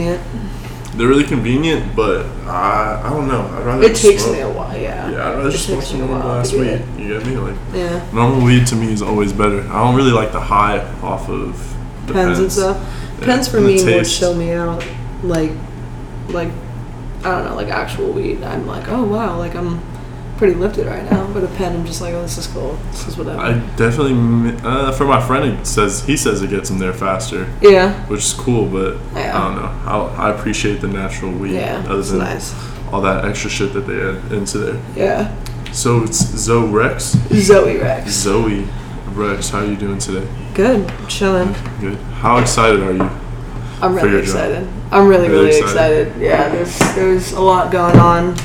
They're really convenient, but I I don't know. I'd rather It just takes smoke. me a while, yeah. Yeah, I'd rather It just smoke me some a normal ass weed. it. You get me? Like Yeah. normal weed to me is always better. I don't really like the high off of the Pens and stuff. Yeah, Pens for and me will chill me out, like, like, I don't know, like actual weed. I'm like, oh wow, like I'm pretty lifted right now. But a pen, I'm just like, oh, this is cool. This is whatever. I definitely uh, for my friend it says he says it gets him there faster, yeah. which is cool. But Yeah. I don't know. I, I appreciate the natural weed Yeah. other than nice. all that extra shit that they add into there. Yeah. So it's Zoe Rexx, Zoe Rexx. Zoe Rexx. How are you doing today? Good. Chilling. Good. How excited are you? I'm really your job. excited. I'm really, Really really, excited. excited. Yeah, there's there's a lot going on,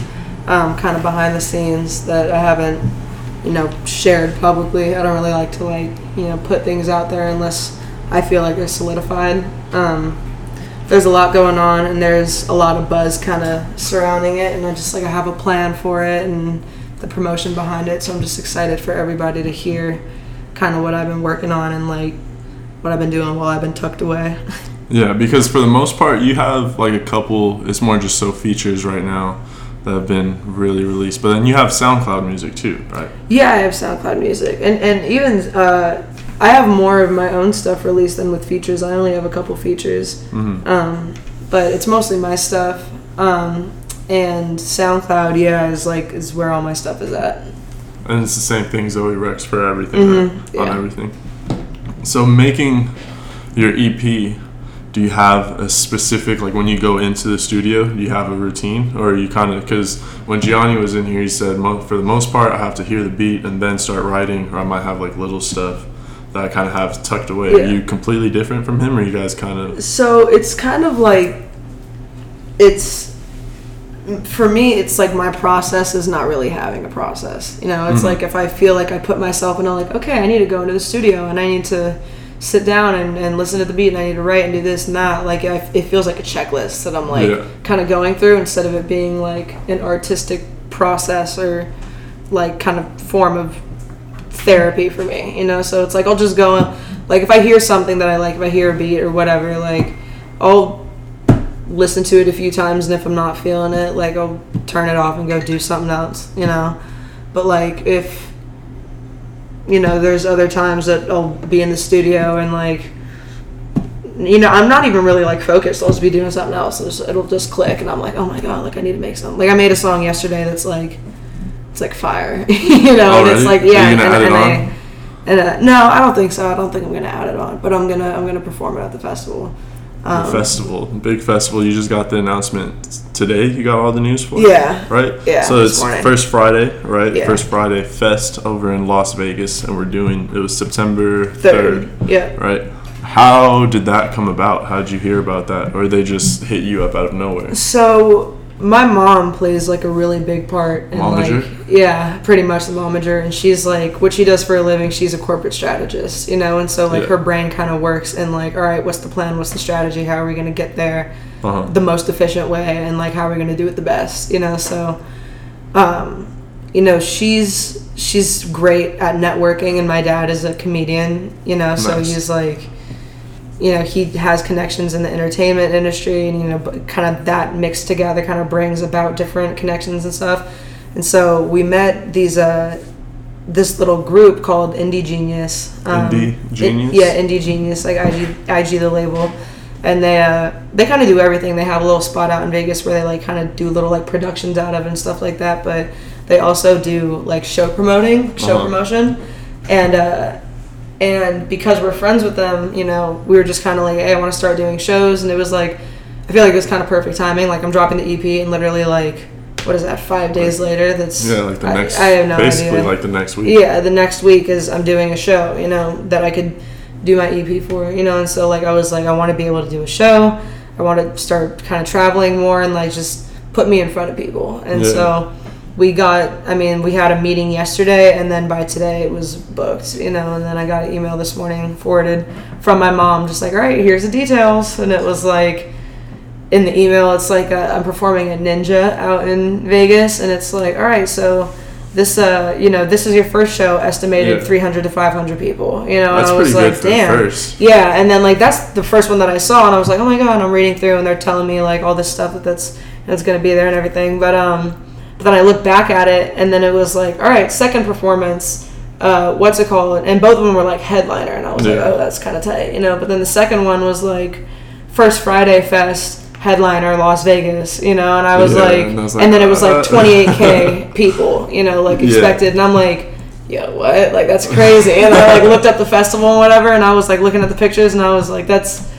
um, kind of behind the scenes that I haven't, you know, shared publicly. I don't really like to like, you know, put things out there unless I feel like they're solidified. Um, there's a lot going on, and there's a lot of buzz kind of surrounding it, and I just like I have a plan for it and the promotion behind it. So I'm just excited for everybody to hear, kind of what I've been working on and like what I've been doing while I've been tucked away. Yeah, because for the most part, you have like a couple. It's more just so features right now that have been really released. But then you have SoundCloud music too, right? Yeah, I have SoundCloud music, and and even uh, I have more of my own stuff released than with features. I only have a couple features, hmm um, but it's mostly my stuff. Um, and SoundCloud, yeah, is like is where all my stuff is at. And it's the same thing, Zoe Rexx for everything, Mhm, right? on everything. So making your EP, do you have a specific like when you go into the studio? Do you have a routine, or are you kind of because when Gianni was in here, he said for the most part I have to hear the beat and then start writing, or I might have like little stuff that I kind of have tucked away. Are you completely different from him, or you guys kind of? So it's kind of like it's for me it's like my process is not really having a process you know it's Mhm. like if i feel like i put myself in a like okay i need to go into the studio and i need to sit down and, and listen to the beat and i need to write and do this and that like I, it feels like a checklist that i'm like Yeah. kind of going through instead of it being like an artistic process or like kind of form of therapy for me, you know. So it's like I'll just go, like if I hear something that I like, if I hear a beat or whatever, like I'll listen to it a few times, and if I'm not feeling it, like I'll turn it off and go do something else, you know. But like if you know, there's other times that I'll be in the studio and like. You know, I'm not even really like focused. I'll just be doing something else. And just, it'll just click, and I'm like, "Oh my god! Like I need to make something." Like I made a song yesterday that's like, it's like fire. you know, and it's Already? like yeah, and, gonna add it and on? I and uh, no, I don't think so. I don't think I'm gonna add it on, but I'm gonna I'm gonna perform it at the festival. Um, festival, big festival. You just got the announcement today. You got all the news for. Yeah. Right. Yeah, So it's morning. first Friday, right? Yeah. First Friday fest over in Las Vegas, and we're doing. It was September third, Yeah. right? How did that come about? How did you hear about that, or they just hit you up out of nowhere? So my mom plays like a really big part in Momager? like yeah, pretty much the momager, and she's like what she does for a living. She's a corporate strategist, you know, and so like Yeah. her brain kind of works in like, all right, what's the plan? What's the strategy? How are we gonna get there? Uh-huh. the most efficient way and like how are we're going to do it the best you know so um you know she's she's great at networking and my dad is a comedian you know so he's like you know he has connections in the entertainment industry and you know kind of that mixed together kind of brings about different connections and stuff and so we met these uh this little group called Indie Genius. Indie it- Genius? yeah, Indie Genius, like IG, IG the label, and they uh, they kind of do everything. They have a little spot out in Vegas where they like kind of do little like productions out of and stuff like that. But they also do like show promoting, show Uh-huh. promotion, and uh, and because we're friends with them, you know, we were just kind of like, hey, I want to start doing shows, and it was like, I feel like it was kind of perfect timing. Like I'm dropping the EP, and literally like, what is that? Five days later, that's Yeah, like the I- next. I, have no basically, idea. like the next week. Yeah, the next week is I'm doing a show, you know, that I could do my EP for, you know, and so like I was like I want to be able to do a show. I want to start kind of traveling more and like just put me in front of people. And Yeah. so we got I mean, we had a meeting yesterday and then by today it was booked, you know, and then I got an email this morning forwarded from my mom just like, "All right, here's the details." And it was like in the email it's like uh, i'm performing at ninja out in vegas and it's like all right so this uh you know this is your first show estimated Yeah. 300 to 500 people you know That's and i was like damn first. yeah and then like that's the first one that i saw and i was like oh my god and i'm reading through and they're telling me like all this stuff that that's that's gonna be there and everything but um but then i looked back at it and then it was like all right second performance uh what's it called? And both of them were like headliner and i was like oh that's kind of tight you know? But then the second one was like first friday fest headliner las vegas you know? And i was Yeah, like and I was and like, then it was like uh, 28k people you know like Yeah. expected. And i'm like yo what? Like that's crazy. And i like looked up the festival and whatever and i was like looking at the pictures and i was like that's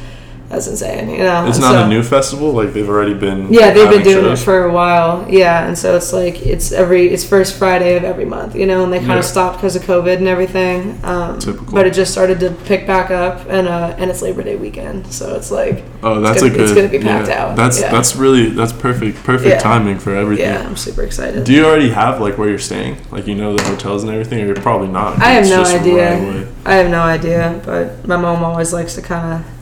that's insane you know It's not so- a new festival. Like they've already been. yeah they've been doing shows? it for a while yeah and so it's like it's every it's first friday of every month you know and they kind Yeah. of stopped because of covid and everything um, Typical. but it just started to pick back up and uh and it's labor day weekend so it's like Oh, that's gonna a be- it's gonna be packed yeah. out, That's yeah. that's really that's perfect. Perfect timing for everything. yeah i'm super excited Do you already have like where you're staying? Like you know the hotels and everything, or you're probably not? I have no idea. I have no idea, but my mom always likes to kind of,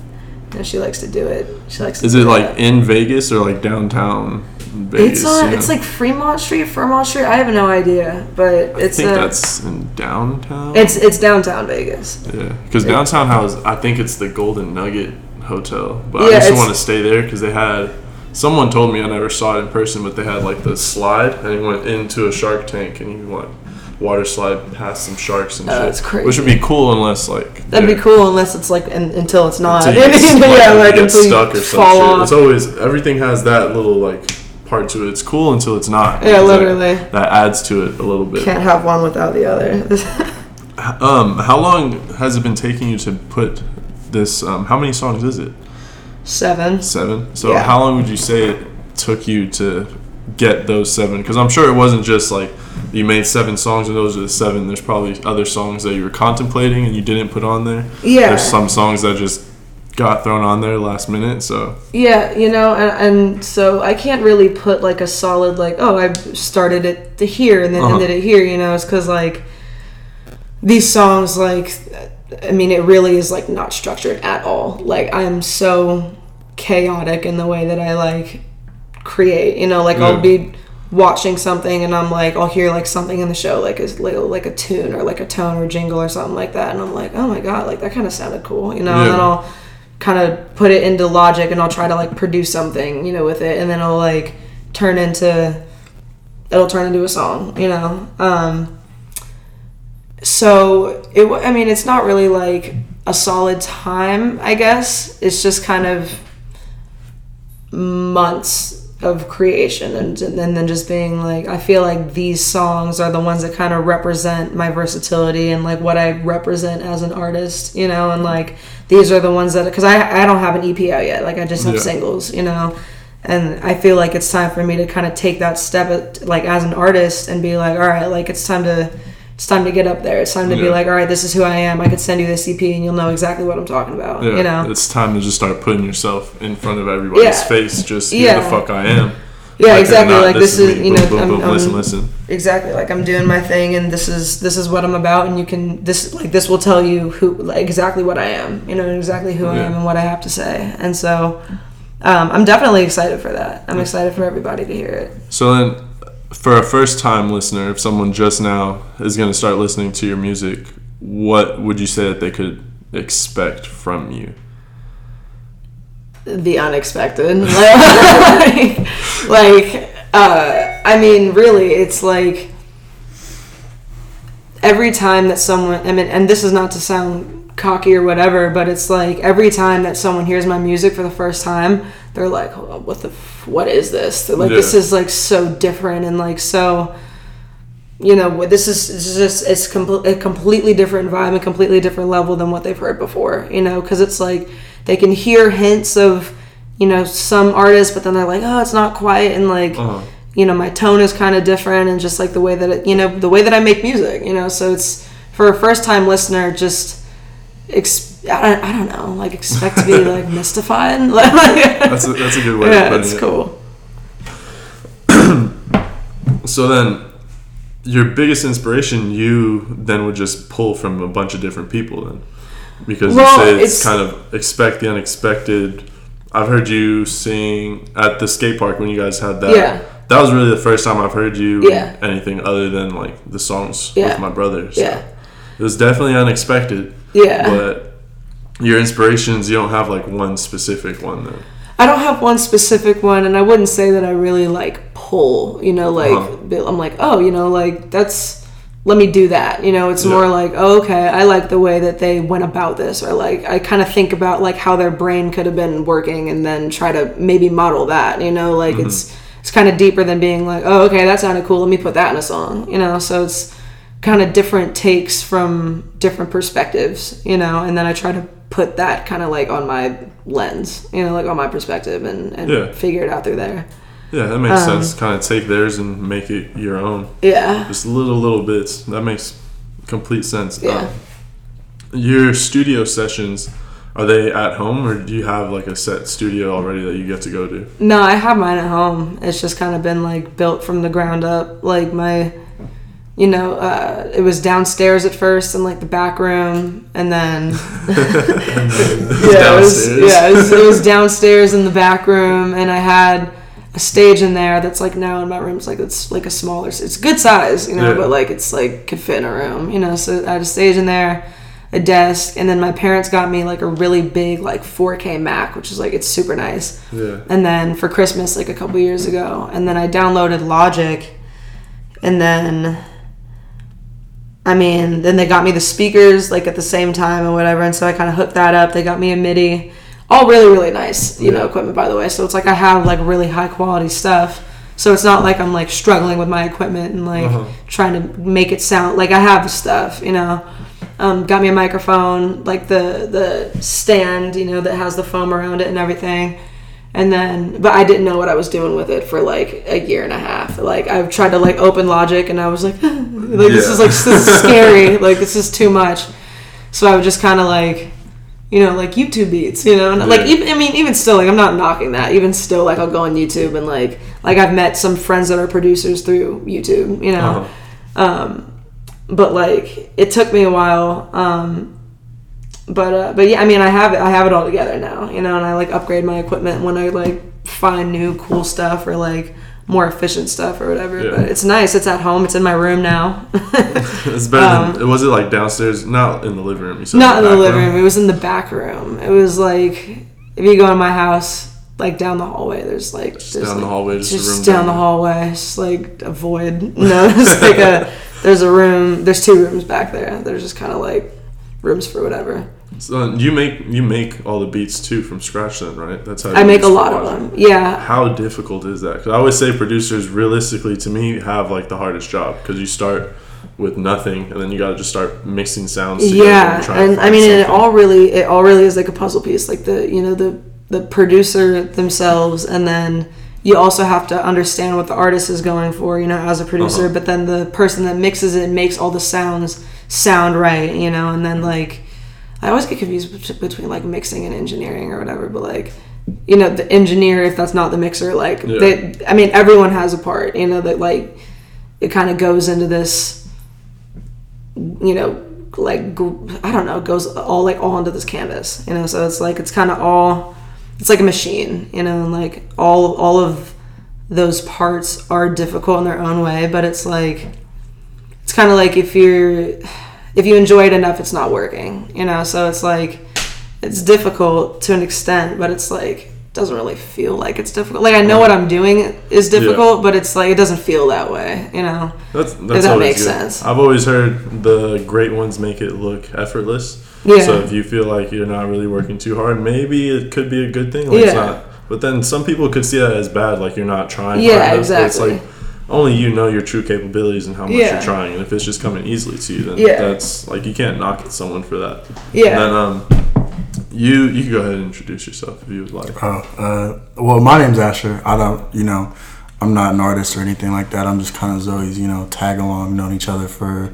know, she likes to do it. She likes. To Is do it like that. in Vegas or like downtown Vegas? It's on. you It's like Fremont Street, Fremont Street. I have no idea, but I it's I think uh, that's in downtown. it's it's downtown Vegas. yeah, because downtown has I think it's the Golden Nugget Hotel, but Yeah, I it's- want to stay there because they had. Someone told me I never saw it in person, but they had like the slide, and you went into a shark tank, and you went water slide past some sharks and Oh, shit. that's crazy. Which would be cool unless like That'd be cool unless it's like until it's not. until you get, yeah, like, like get until stuck you or some fall shit. off. It's always everything has that little like part to it. It's cool until it's not. Yeah, literally. That, adds to it a little bit. Can't have one without the other. Um, how long has it been taking you to put this? Um, how many songs is it? Seven. Seven. So Yeah. how long would you say it took you to get those seven? Because I'm sure it wasn't just like you made seven songs and those are the seven. There's probably other songs that you were contemplating and you didn't put on there. Yeah. There's some songs that just got thrown on there last minute. So Yeah, you know, and, and so I can't really put like a solid like, oh, I started it to here and then Uh-huh. ended it here. You know, it's because like these songs, like, I mean, it really is like not structured at all. Like I am so chaotic in the way that I like create. You know, like Yeah. I'll be watching something and I'm like, I'll hear like something in the show, like a like, like a tune or like a tone or jingle or something like that, and I'm like, oh my god, like that kind of sounded cool. You know, and then I'll kind of put it into logic and I'll try to like produce something, you know, with it and then I'll like turn into it'll turn into a song, you know. Um so it I mean, it's not really like a solid time, I guess. It's just kind of months of creation and, and then just being like I feel like these songs are the ones that kind of represent my versatility and like what I represent as an artist, you know, and like these are the ones that because I I don't have an EP out yet, like I just have Yeah. singles, you know. And I feel like it's time for me to kind of take that step at, like as an artist and be like, all right, like it's time to it's time to get up there. It's time to be like, all right, this is who I am. I could send you this EP and you'll know exactly what I'm talking about. yeah, you know. it's time to just start putting yourself in front of everybody's Yeah. face. Just here the fuck I am. Yeah, Like, exactly. not, Like this is, me. you Boom, know, boom, I'm, boom. I'm- listen, listen. exactly like I'm doing my thing, and this is this is what I'm about, and you can this like this will tell you who like exactly what I am, you know, exactly who I am and what I have to say, and so um, I'm definitely excited for that. I'm excited for everybody to hear it. So then, for a first-time listener, if someone just now is going to start listening to your music, what would you say that they could expect from you? the unexpected like, like uh i mean really it's like every time that someone i mean and this is not to sound cocky or whatever but it's like every time that someone hears my music for the first time they're like oh, what the f- what is this they're like this is like so different and like so you know this is this is just it's com- a completely different vibe a completely different level than what they've heard before you know because it's like they can hear hints of you know some artists but then they're like oh it's not quite and like Uh-huh. you know my tone is kind of different and just like the way that it you know the way that i make music you know so it's for a first time listener just ex- I, don't, I don't know like expect to be like mystified like That's a, that's a good way yeah of it's it. cool So then, your biggest inspiration, you then would just pull from a bunch of different people, then, because Well, you say it's, it's- kind of expect the unexpected. I've heard you sing at the skate park when you guys had that. Yeah. That was really the first time I've heard you Yeah. anything other than like the songs Yeah. with my brother. So Yeah. It was definitely unexpected. Yeah. But your inspirations, you don't have like one specific one though. I don't have one specific one, and I wouldn't say that I really like pull. You know, like Uh-huh. I'm like, oh, you know, like that's let me do that. You know, it's Yeah. more like, oh, okay, I like the way that they went about this, or like I kind of think about like how their brain could have been working, and then try to maybe model that. You know, like Mm-hmm. it's it's kind of deeper than being like, oh, okay, that sounded cool. Let me put that in a song. You know, so it's kind of different takes from different perspectives. You know, and then I try to put that kind of like on my lens, you know, like on my perspective and, and Yeah. figure it out through there. Yeah, that makes Um, sense. Kind of take theirs and make it your own. Yeah. Just little little bits. That makes complete sense. Yeah. Um, your studio sessions are they at home or do you have like a set studio already that you get to go to? No, I have mine at home. It's just kind of been like built from the ground up. Like my, you know, uh, it was downstairs at first in like the back room, and then yeah, it was, Downstairs. yeah, it was, it was downstairs in the back room, and I had a stage in there that's like now in my room. It's like it's like a smaller. It's good size, you know, Yeah. but like it's like could fit in a room, you know. So I had a stage in there, a desk, and then my parents got me like a really big like 4K Mac, which is like it's super nice. Yeah. And then for Christmas, like a couple years ago, and then I downloaded Logic, and then. I mean, then they got me the speakers like at the same time and whatever, and so I kind of hooked that up. They got me a MIDI, all really really nice, you know, equipment by the way. So it's like I have like really high quality stuff. So it's not like I'm like struggling with my equipment and like Uh-huh. trying to make it sound like I have the stuff, you know. Um, got me a microphone, like the the stand, you know, that has the foam around it and everything. And then, but I didn't know what I was doing with it for like a year and a half. Like I've tried to like open Logic, and I was like, like this is like this is scary. like this is too much. So I would just kind of like, you know, like YouTube beats, you know, and like even I mean even still like I'm not knocking that. Even still like I'll go on YouTube and like like I've met some friends that are producers through YouTube, you know. Uh-huh. Um, but like it took me a while. Um, but uh, but yeah, I mean I have it I have it all together now, you know, and I like upgrade my equipment when I like find new cool stuff or like more efficient stuff or whatever. Yeah. But it's nice. It's at home. It's in my room now. It's better than was it like downstairs? Not in the living room. You said Um, Not in the back living room. It was in the back room. It was like if you go in my house, like down the hallway, there's like Just there's, down the hallway, just just room down down the hallway. It's just like a void. No, it's like a there's a room. There's two rooms back there. There's just kind of like rooms for whatever. So you make you make all the beats too from scratch then, right? That's how I make a lot of them. Yeah, How difficult is that? Because I always say producers, realistically, to me, have like the hardest job because you start with nothing and then you got to just start mixing sounds. Together yeah, to and I mean, and it all really, it all really is like a puzzle piece. Like the, you know, the the producer themselves, and then you also have to understand what the artist is going for, you know, as a producer. Uh-huh. But then the person that mixes it makes all the sounds sound right, you know, and then like, I always get confused between like mixing and engineering or whatever. But like, you know, the engineer, if that's not the mixer, like, Yeah. they, I mean, everyone has a part, you know, that like, it kind of goes into this you know, like I don't know, goes all like all into this canvas, you know. So it's like it's kind of all, it's like a machine, you know, and like all all of those parts are difficult in their own way, but it's like it's kind of like if you're if you enjoy it enough, it's not working, you know. So it's like it's difficult to an extent, but it's like doesn't really feel like it's difficult. Like I know what I'm doing is difficult, but it's like it doesn't feel that way, you know. That's, that's that always makes good. sense. I've always heard the great ones make it look effortless. Yeah. So if you feel like you're not really working too hard, maybe it could be a good thing. Like it's Yeah. not. But then some people could see that as bad, like you're not trying. Yeah, hard exactly. It's like only you know your true capabilities and how much Yeah. you're trying. And if it's just coming easily to you, then Yeah. that's like you can't knock at someone for that. Yeah. And then um, you you can go ahead and introduce yourself if you would like. Oh, uh, well, my name's Asher. I don't, you know, I'm not an artist or anything like that. I'm just kind of Zoe's, you know, tag along. Known each other for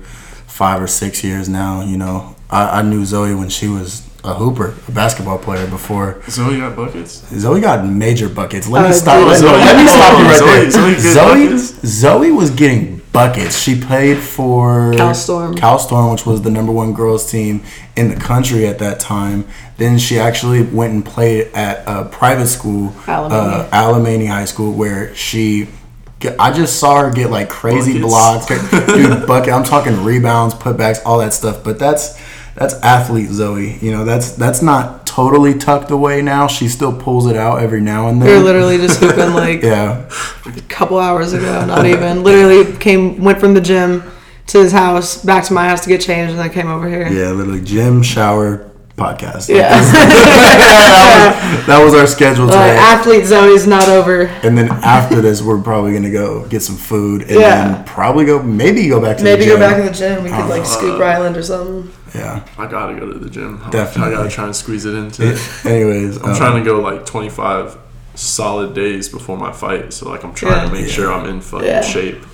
five or six years now. You know, I, I knew Zoe when she was a hooper, a basketball player before. Zoe got buckets. Zoe got major buckets. Let me Uh, stop. dude, Let, Zoe- let me stop you right Zoe- there. Zoe Zoe. Zoe was getting buckets. She played for Cal Storm. Cal Storm, which was the number one girls team in the country at that time. Then she actually went and played at a private school, Alemany. uh, Alemany High School, where she. I just saw her get like crazy Buckets. blocks, dude. Bucket. I'm talking rebounds, putbacks, all that stuff. But that's that's athlete Zoe. You know, that's that's not totally tucked away now. She still pulls it out every now and We were then. literally just hooping like yeah, a couple hours ago. Not even. Literally came went from the gym to his house, back to my house to get changed, and then came over here. yeah, literally gym, shower, podcast. Yeah. that, was, that was our schedule today. athlete Zoe's not over. and then after this, we're probably gonna go get some food, and Yeah. then probably go maybe go back to Maybe the gym. go back to the gym. We could like Uh, scoop Ryland or something. Yeah. I gotta go to the gym. Definitely. I gotta try and squeeze it into. It, Anyways, I'm um, trying to go like 25 solid days before my fight, so like I'm trying Yeah. to make sure I'm in fucking Yeah. shape.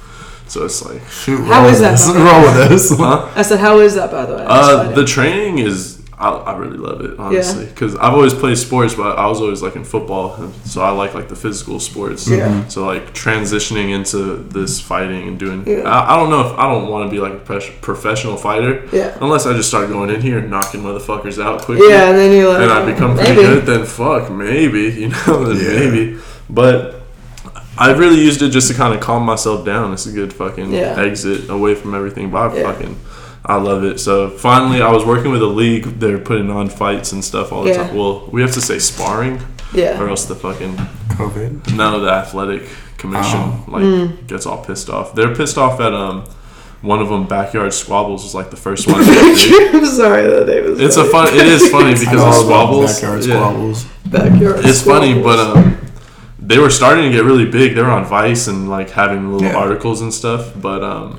So it's like, shoot. How roll is with that, this. Bubba? Roll with this. huh? I said, "How is that, by the way?" Uh, the training is. I, I really love it honestly because I've always played sports, but I was always like in football, so I like like the physical sports. Yeah. Mm-hmm. So like transitioning into this fighting and doing, Yeah. I, I don't know if I don't want to be like a pres- professional fighter. Yeah. Unless I just start going in here and knocking motherfuckers out quickly. yeah, and then you're like, and I oh, become pretty maybe. good, then fuck, maybe, you know, then Yeah. maybe. But I really used it just to kind of calm myself down. It's a good fucking Yeah. exit away from everything. But I Yeah. fucking, I love it. So finally, I was working with a league. They're putting on fights and stuff all the Yeah. time. Well, we have to say sparring, Yeah. or else the fucking COVID. none of the athletic commission Oh. like Mm. gets all pissed off. They're pissed off at um. One of them, backyard squabbles, was like the first one. to get big. I'm sorry that name was. It's a fun. It is funny because I of know about squabbles. Backyard yeah. squabbles. backyard. It's funny, but um, they were starting to get really big. They were on Vice and like having little Yeah. articles and stuff. But um, They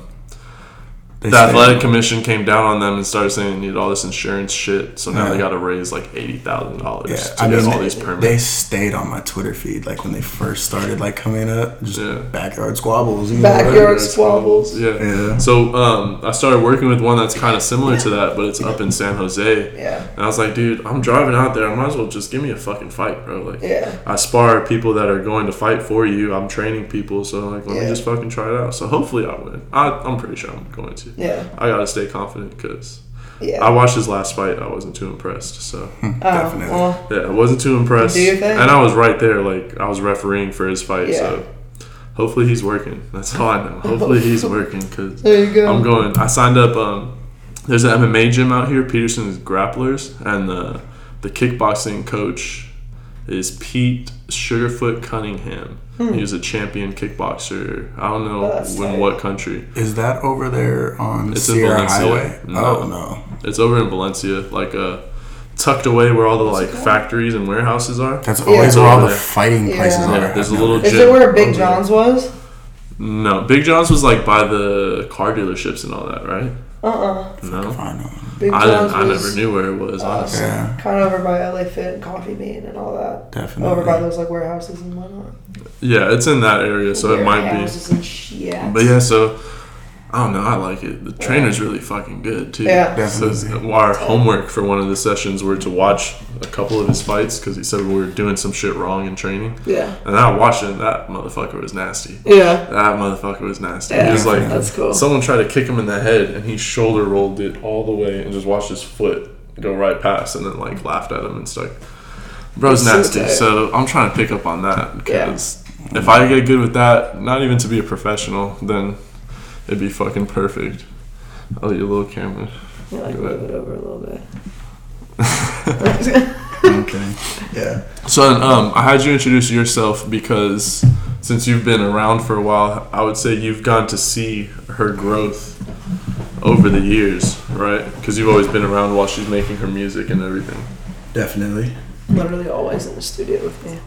the say- athletic commission came down on them and started saying they needed all this insurance shit. So now Yeah. they got to raise like eighty thousand dollars to I get mean, all these permits. they stayed on my Twitter feed like when they first started like coming up, just Yeah. backyard squabbles. You know, Backyard squabbles. Yeah. Yeah. So um, I started working with one that's kind of similar to that, but it's up in San Jose. Yeah. And I was like, dude, I'm driving out there. I might as well just give me a fucking fight, bro. Like, Yeah. I spar people that are going to fight for you. I'm training people, so like, let Yeah. me just fucking try it out. So hopefully I win. I, I'm pretty sure I'm going to. Yeah. I gotta stay confident because Yeah. I watched his last fight. I wasn't too impressed. So Oh, Definitely. well, yeah, I wasn't too impressed. Do you think? And I was right there, like I was refereeing for his fight. Yeah. So hopefully he's working. That's all I know. Hopefully he's working because there you go. I'm going. I signed up. Um, there's an MMA gym out here, Peterson's Grapplers, and the the kickboxing coach is Pete Sugarfoot Cunningham. He was a champion kickboxer. I don't know Hmm. That's in tight. what country. Is that over there on It's in Sierra Valencia. Highway? No. Oh no. It's over in Valencia, like uh, tucked away where all the like factories and warehouses are. That's always It's where all the fighting Yeah. places Yeah, are. there's a I've little noticed. Is it where Big. John's was? No, Big John's was like by the car dealerships and all that, right? Uh uh No, I know. Big I didn't. I was never knew where it was. Honestly. Yeah, kind of over by LA Fit and Coffee Bean and all that. definitely. Over by those like warehouses and whatnot. Yeah, it's in that area, so it might be. Warehouses and shit. But yeah, so I don't know. I like it. The trainer's really fucking good too. Yeah. So Definitely. our homework for one of the sessions were to watch a couple of his fights because he said we were doing some shit wrong in training, Yeah. and I watched it. and That motherfucker was nasty. Yeah. That motherfucker was nasty. Yeah, he was like, that's cool. someone tried to kick him in the head, and he shoulder rolled it all the way and just watched his foot go right past, and then like laughed at him and stuck. Bro's That's nasty. tight. So I'm trying to pick up on that Yeah. because if I get good with that, not even to be a professional, then it'd be fucking perfect. Oh, your little camera. You like move it over a little bit. okay. Yeah. So um, I had you introduce yourself because since you've been around for a while, I would say you've gotten to see her growth over the years, right? Because you've always been around while she's making her music and everything. Definitely. Literally always in the studio with me.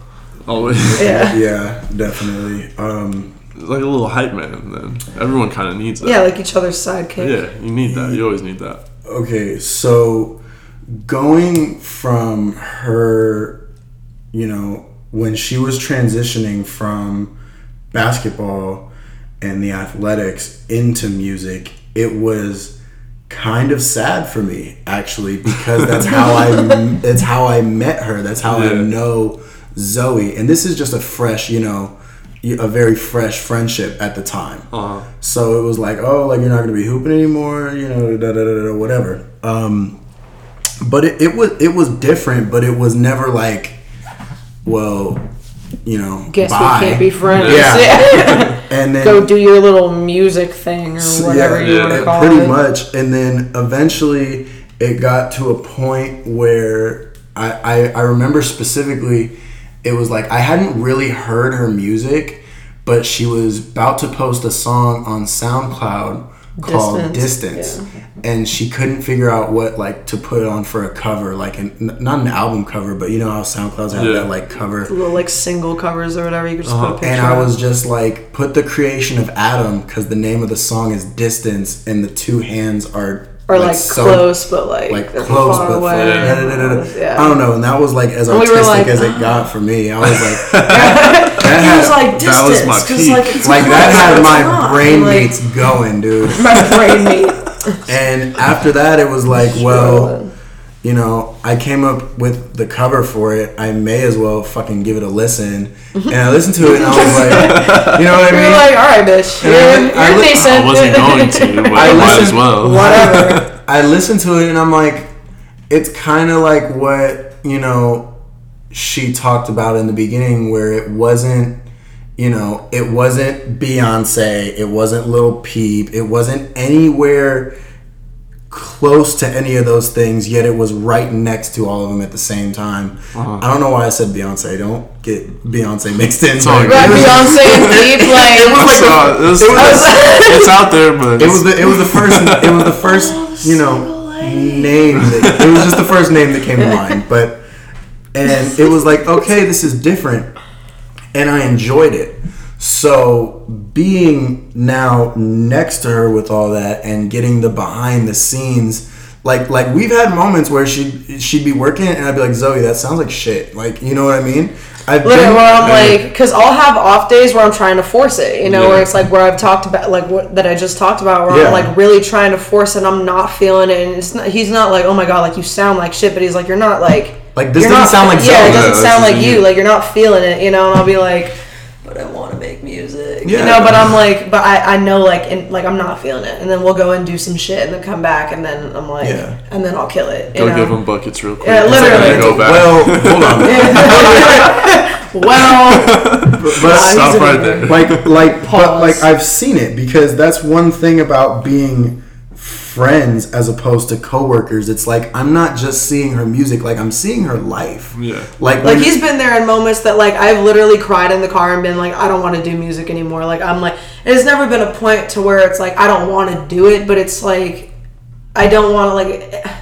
Always Yeah. Yeah, definitely. Um, like a little hype man. Then everyone kind of needs that. Yeah, like each other's sidekick. Yeah, you need that. You always need that. okay, so going from her, you know, when she was transitioning from basketball and the athletics into music, it was kind of sad for me actually because that's how I that's how I met her. That's how I know Zoe. And this is just a fresh, you know, a very fresh friendship at the time. Uh-huh. So it was like, oh, like you're not gonna be hooping anymore, you know, da da da da, da whatever. Um, but it, it was it was different, but it was never like, well, you know, Guess bye. we can't be friends. Yeah. And then Go do your little music thing or whatever you yeah, want to it call pretty it. much. And then eventually it got to a point where I, I, I remember specifically it was like I hadn't really heard her music, but she was about to post a song on SoundCloud called Distance, Distance. And she couldn't figure out what like to put on for a cover, like an, not an album cover, but you know how SoundClouds have Yeah. that like cover. Little like single covers or whatever. You could just Uh-huh. put a picture. And I was just like, put the creation of Adam because the name of the song is Distance, and the two hands are or like, so- close, but like like close, far but away. far- da- da-. Yeah. I don't know, and that was like as And we artistic like, as it got for me. I was like, He that was had, like distance, that was my 'cause, peak. like it's like close, that had my it's not. brain like, beats going, dude. My brain meat. And after that, it was like, well, you know, I came up with the cover for it. I may as well fucking give it a listen. And I listened to it, and I was like, you know what I We mean? were like, all right, bitch, And I you're, li- I you're li- decent. I wasn't going to, but I I might as well. Whatever. I listened to it and I'm like, it's kind of like what, you know, she talked about in the beginning, where it wasn't, you know, it wasn't Beyonce, it wasn't Lil Peep, it wasn't anywhere close to any of those things, yet it was right next to all of them at the same time. Uh-huh. I don't know why I said Beyonce. Don't get Beyonce mixed in. all but- Right, Beyonce and Deep, like, It was I like the- saw it. It was- it was- it's out there, but It was the it was the first it was the first you know name that, it was just the first name that came to mind but and it was like okay this is different and I enjoyed it so being now next to her with all that and getting the behind the scenes like like we've had moments where she she'd be working and I'd be like Zoe that sounds like shit like you know what I mean I've Literally, where I'm Yeah. like, because I'll have off days where I'm trying to force it, you know, Yeah. where it's like where I've talked about, like what that I just talked about, where Yeah. I'm like really trying to force it, and I'm not feeling it, and it's not. He's not like, oh my god, like you sound like shit, but he's like, you're not like, Like, this doesn't not- sound like yeah, Zoe. it doesn't this sound like you, you. like you're not feeling it, you know, and I'll be like, make music, you know, but I'm like, but I, I know like, in, like I'm not feeling it, and then we'll go and do some shit, and then come back, and then I'm like, Yeah. and then I'll kill it, you go know? give them buckets real quick. Yeah, and literally. Go back. well hold on well, but Stop right there. like like but like I've seen it because that's one thing about being friends as opposed to coworkers. It's like I'm not just seeing her music, like I'm seeing her life. Yeah. Like Like he's been there in moments that like I've literally cried in the car and been like I don't want to do music anymore. Like I'm like it's never been a point to where it's like I don't want to do it, but it's like I don't want to like eh,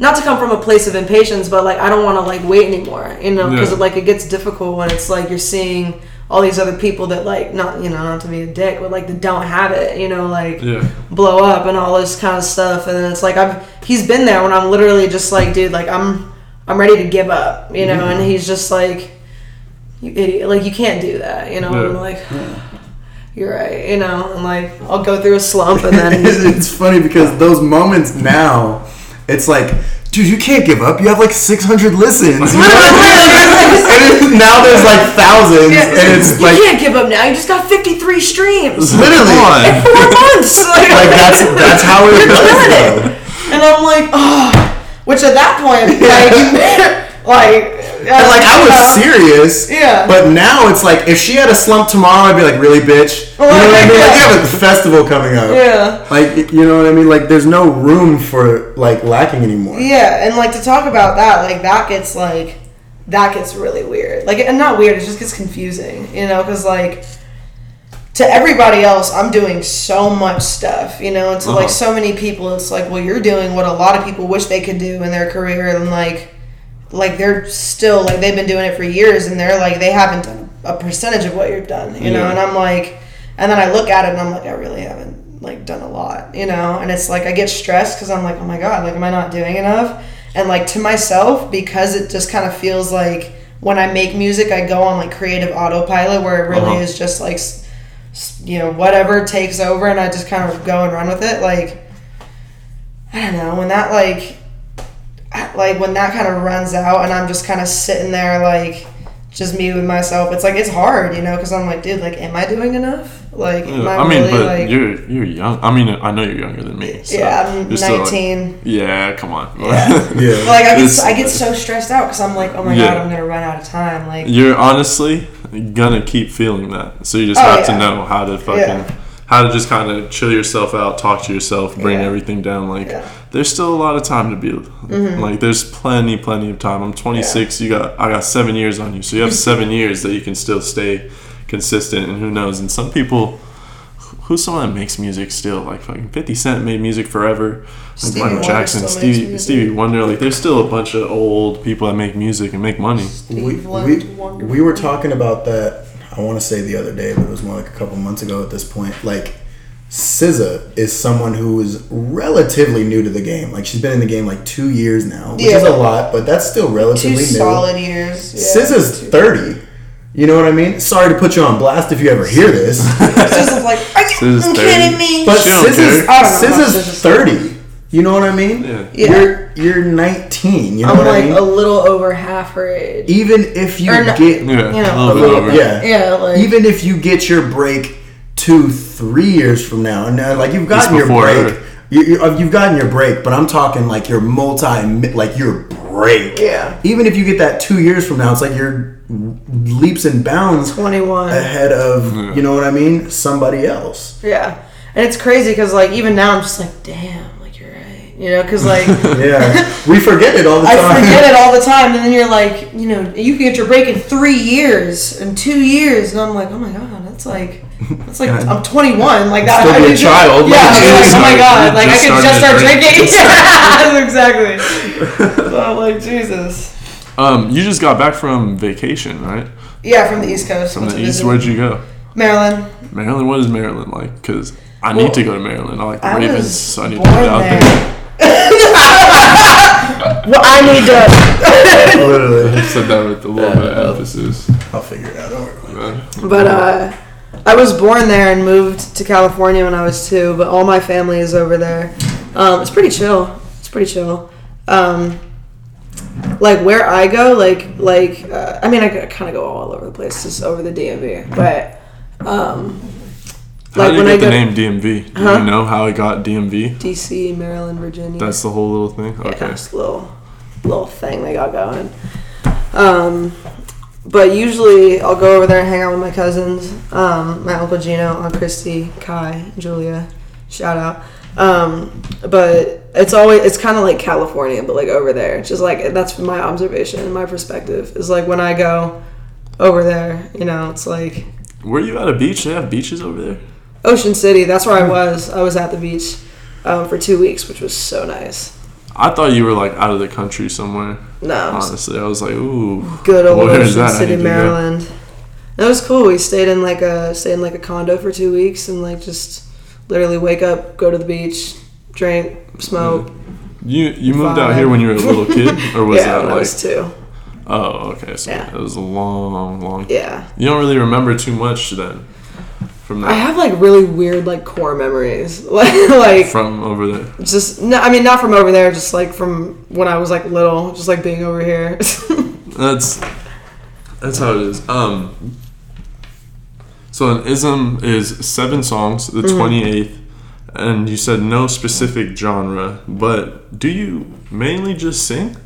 not to come from a place of impatience, but like I don't want to like wait anymore, you know, because Yeah. like it gets difficult when it's like you're seeing all these other people that like not you know not to be a dick, but like that don't have it, you know, like Yeah. blow up and all this kind of stuff and then it's like I've he's been there when I'm literally just like dude like I'm I'm ready to give up you know and mm-hmm. he's just like you idiot like you can't do that you know Yeah. I'm like you're right you know and like I'll go through a slump and then it's funny because those moments now, it's like, dude, you can't give up. You have like 600 listens. You know what I mean? and now there's like thousands, Yeah, and it's you like can't give up now you just got 53 streams literally Come on. four months like, like that's that's how it You're goes. killing it. And I'm like, oh. Which at that point, like, like, And like I was serious. Yeah. But now it's like if she had a slump tomorrow, I'd be like, really, bitch. You know what I mean? Like you have a festival coming up. Yeah. Like you know what I mean? Like there's no room for like lacking anymore. Yeah, and like to talk about that, like that gets like that gets really weird. Like, and not weird, it just gets confusing, you know, because like to everybody else, I'm doing so much stuff, you know, and to Uh-huh. like so many people, it's like, well, you're doing what a lot of people wish they could do in their career, and like, like they're still like they've been doing it for years, and they're like they haven't done a percentage of what you've done, you know, and I'm like, and then I look at it and I'm like, I really haven't like done a lot, you know, and it's like I get stressed because I'm like, oh my god, like am I not doing enough? And like to myself, because it just kind of feels like when I make music, I go on like creative autopilot where it really Uh-huh. is just like, you know, whatever takes over, and I just kind of go and run with it. Like, I don't know when that like, like when that kind of runs out, and I'm just kind of sitting there like, just me with myself. It's like it's hard, you know, because I'm like, dude, like, am I doing enough? Like, am Yeah, I, I mean, really but like? you're you're young. I mean, I know you're younger than me. So yeah, I'm you're still, like- 19. yeah, come on. Yeah. Yeah. Like I get, I get so stressed out because I'm like, oh my Yeah. god, I'm gonna run out of time. Like, You're honestly gonna keep feeling that. So you just Oh, have to know how to fucking Yeah. How to just kind of chill yourself out, talk to yourself, bring Yeah. everything down. Like Yeah. there's still a lot of time to be mm-hmm. like there's plenty, plenty of time. I'm 26. You got I got seven years on you, so you have seven years that you can still stay consistent. And who knows? And some people. Who's someone that makes music still? Like fucking Fifty Cent made music forever. Like Stevie Michael Jackson, Stevie music. Stevie Wonder. Like there's still a bunch of old people that make music and make money. we, Steve we, Wonder- Wonder- we were talking about that i want to say the other day but it was more like a couple months ago at this point like SZA is someone who is relatively new to the game. Like she's been in the game like two years now, which is a lot, but that's still two relatively new. solid years. Yeah. SZA's thirty. You know what I mean? Sorry to put you on blast if you ever hear this, SZA's like, are you SZA's fucking 30. kidding me? but She SZA's, care. I don't know about SZA's SZA's thirty. You know what I mean? Yeah. Yeah. You're you're 19. You know I'm what like I mean? a little over half her age. Even if you Or not- get Yeah, You know, a little bit over. yeah, Yeah, like even if you get your break two, three years from now, and uh, like you've gotten your break, her. you, you, uh, you've gotten your break, but I'm talking like your multi, like your break. Yeah. Even if you get that two years from now, it's like you're leaps and bounds 21. ahead of, you know what I mean, somebody else. Yeah, and it's crazy because like even now I'm just like, damn, like you're right, you know, because like Yeah, we forget it all the time. I forget it all the time, and then you're like, you know, you can get your break in three years, in two years, and I'm like, oh my god, that's like. That's like I'm 21, like that. Still I be a child, Yeah, like, I'm like, oh my god, like I Just could just start started drinking. Yeah, exactly. so I'm like Jesus. Um, you just got back from vacation, right? Yeah, from the East Coast. From went the east, where'd you go? Maryland. Maryland. What is Maryland like? Because I Well, need to go to Maryland. I like the I Ravens, so I need to born get out there. there. Well, I need to. Literally. I said that with a little bit of emphasis. I'll figure it out. Don't worry. But uh, I was born there and moved to California when I was two. But all my family is over there. Um, it's pretty chill. It's pretty chill. Um, like where I go, like like uh, I mean, I kind of go all over the place, just over the DMV. But um, How like did you when get I the go name DMV? Do Huh? you know how it got DMV? DC, Maryland, Virginia. That's the whole little thing. yeah, Okay. a little little thing they got going. Um, but usually I'll go over there and hang out with my cousins. Um, my uncle Gino, Aunt Christy, Kai, Julia, shout out. Um, but it's always it's kind of like California, but like over there. Just like that's my observation, and my perspective is like when I go over there, you know, it's like Were you at a beach? They have beaches over there. Ocean City. That's where I was. I was at the beach um, for two weeks, which was so nice. I thought you were like out of the country somewhere. No, Honestly, I was like, ooh. good old Where Ocean that? City, need to go. Maryland. That was cool. We stayed in like a stayed in like a condo for two weeks and like just literally wake up, go to the beach, drink, smoke. You you moved out here when you were a little kid, or was yeah, that when I was two. Oh, okay. So Yeah. it was a long, long. Yeah, You don't really remember too much then, from I have like really weird like core memories, like like from over there. just no. I mean, not from over there, just like from when I was like little, just like being over here. That's that's how it is. Um. So an Ism is seven songs, the Mm-hmm. twenty eighth, and you said no specific genre, but do you mainly just sing?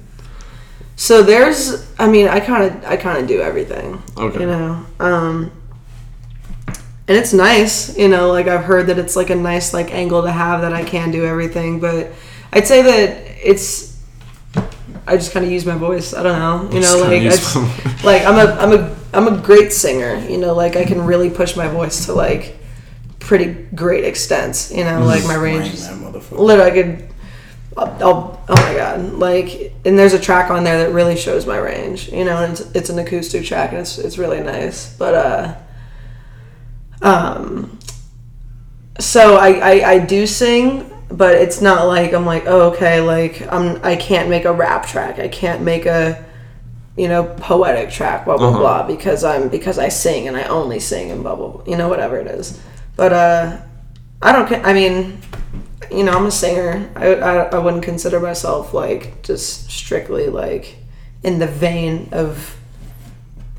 So there's, I mean, I kind of, I kind of do everything. Okay. You know, um, and it's nice. You know, like I've heard that it's like a nice like angle to have that I can do everything. But I'd say that it's, I just kind of use my voice. I don't know. You know, like use it's, like I'm a, I'm a, I'm a great singer. You know, like I can really push my voice to like pretty great extents. You know, like my range. Bring is- literally I could I'll, I'll oh my god like and there's a track on there that really shows my range you know and it's, it's an acoustic track and it's, it's really nice but uh um so I, I I do sing but it's not like I'm like oh okay like I'm I can't make a rap track I can't make a you know poetic track blah blah Uh-huh. blah because I'm because I sing and I only sing and blah blah, blah you know whatever it is but uh I don't I mean you know, I'm a singer. I, I, I wouldn't consider myself like just strictly like in the vein of,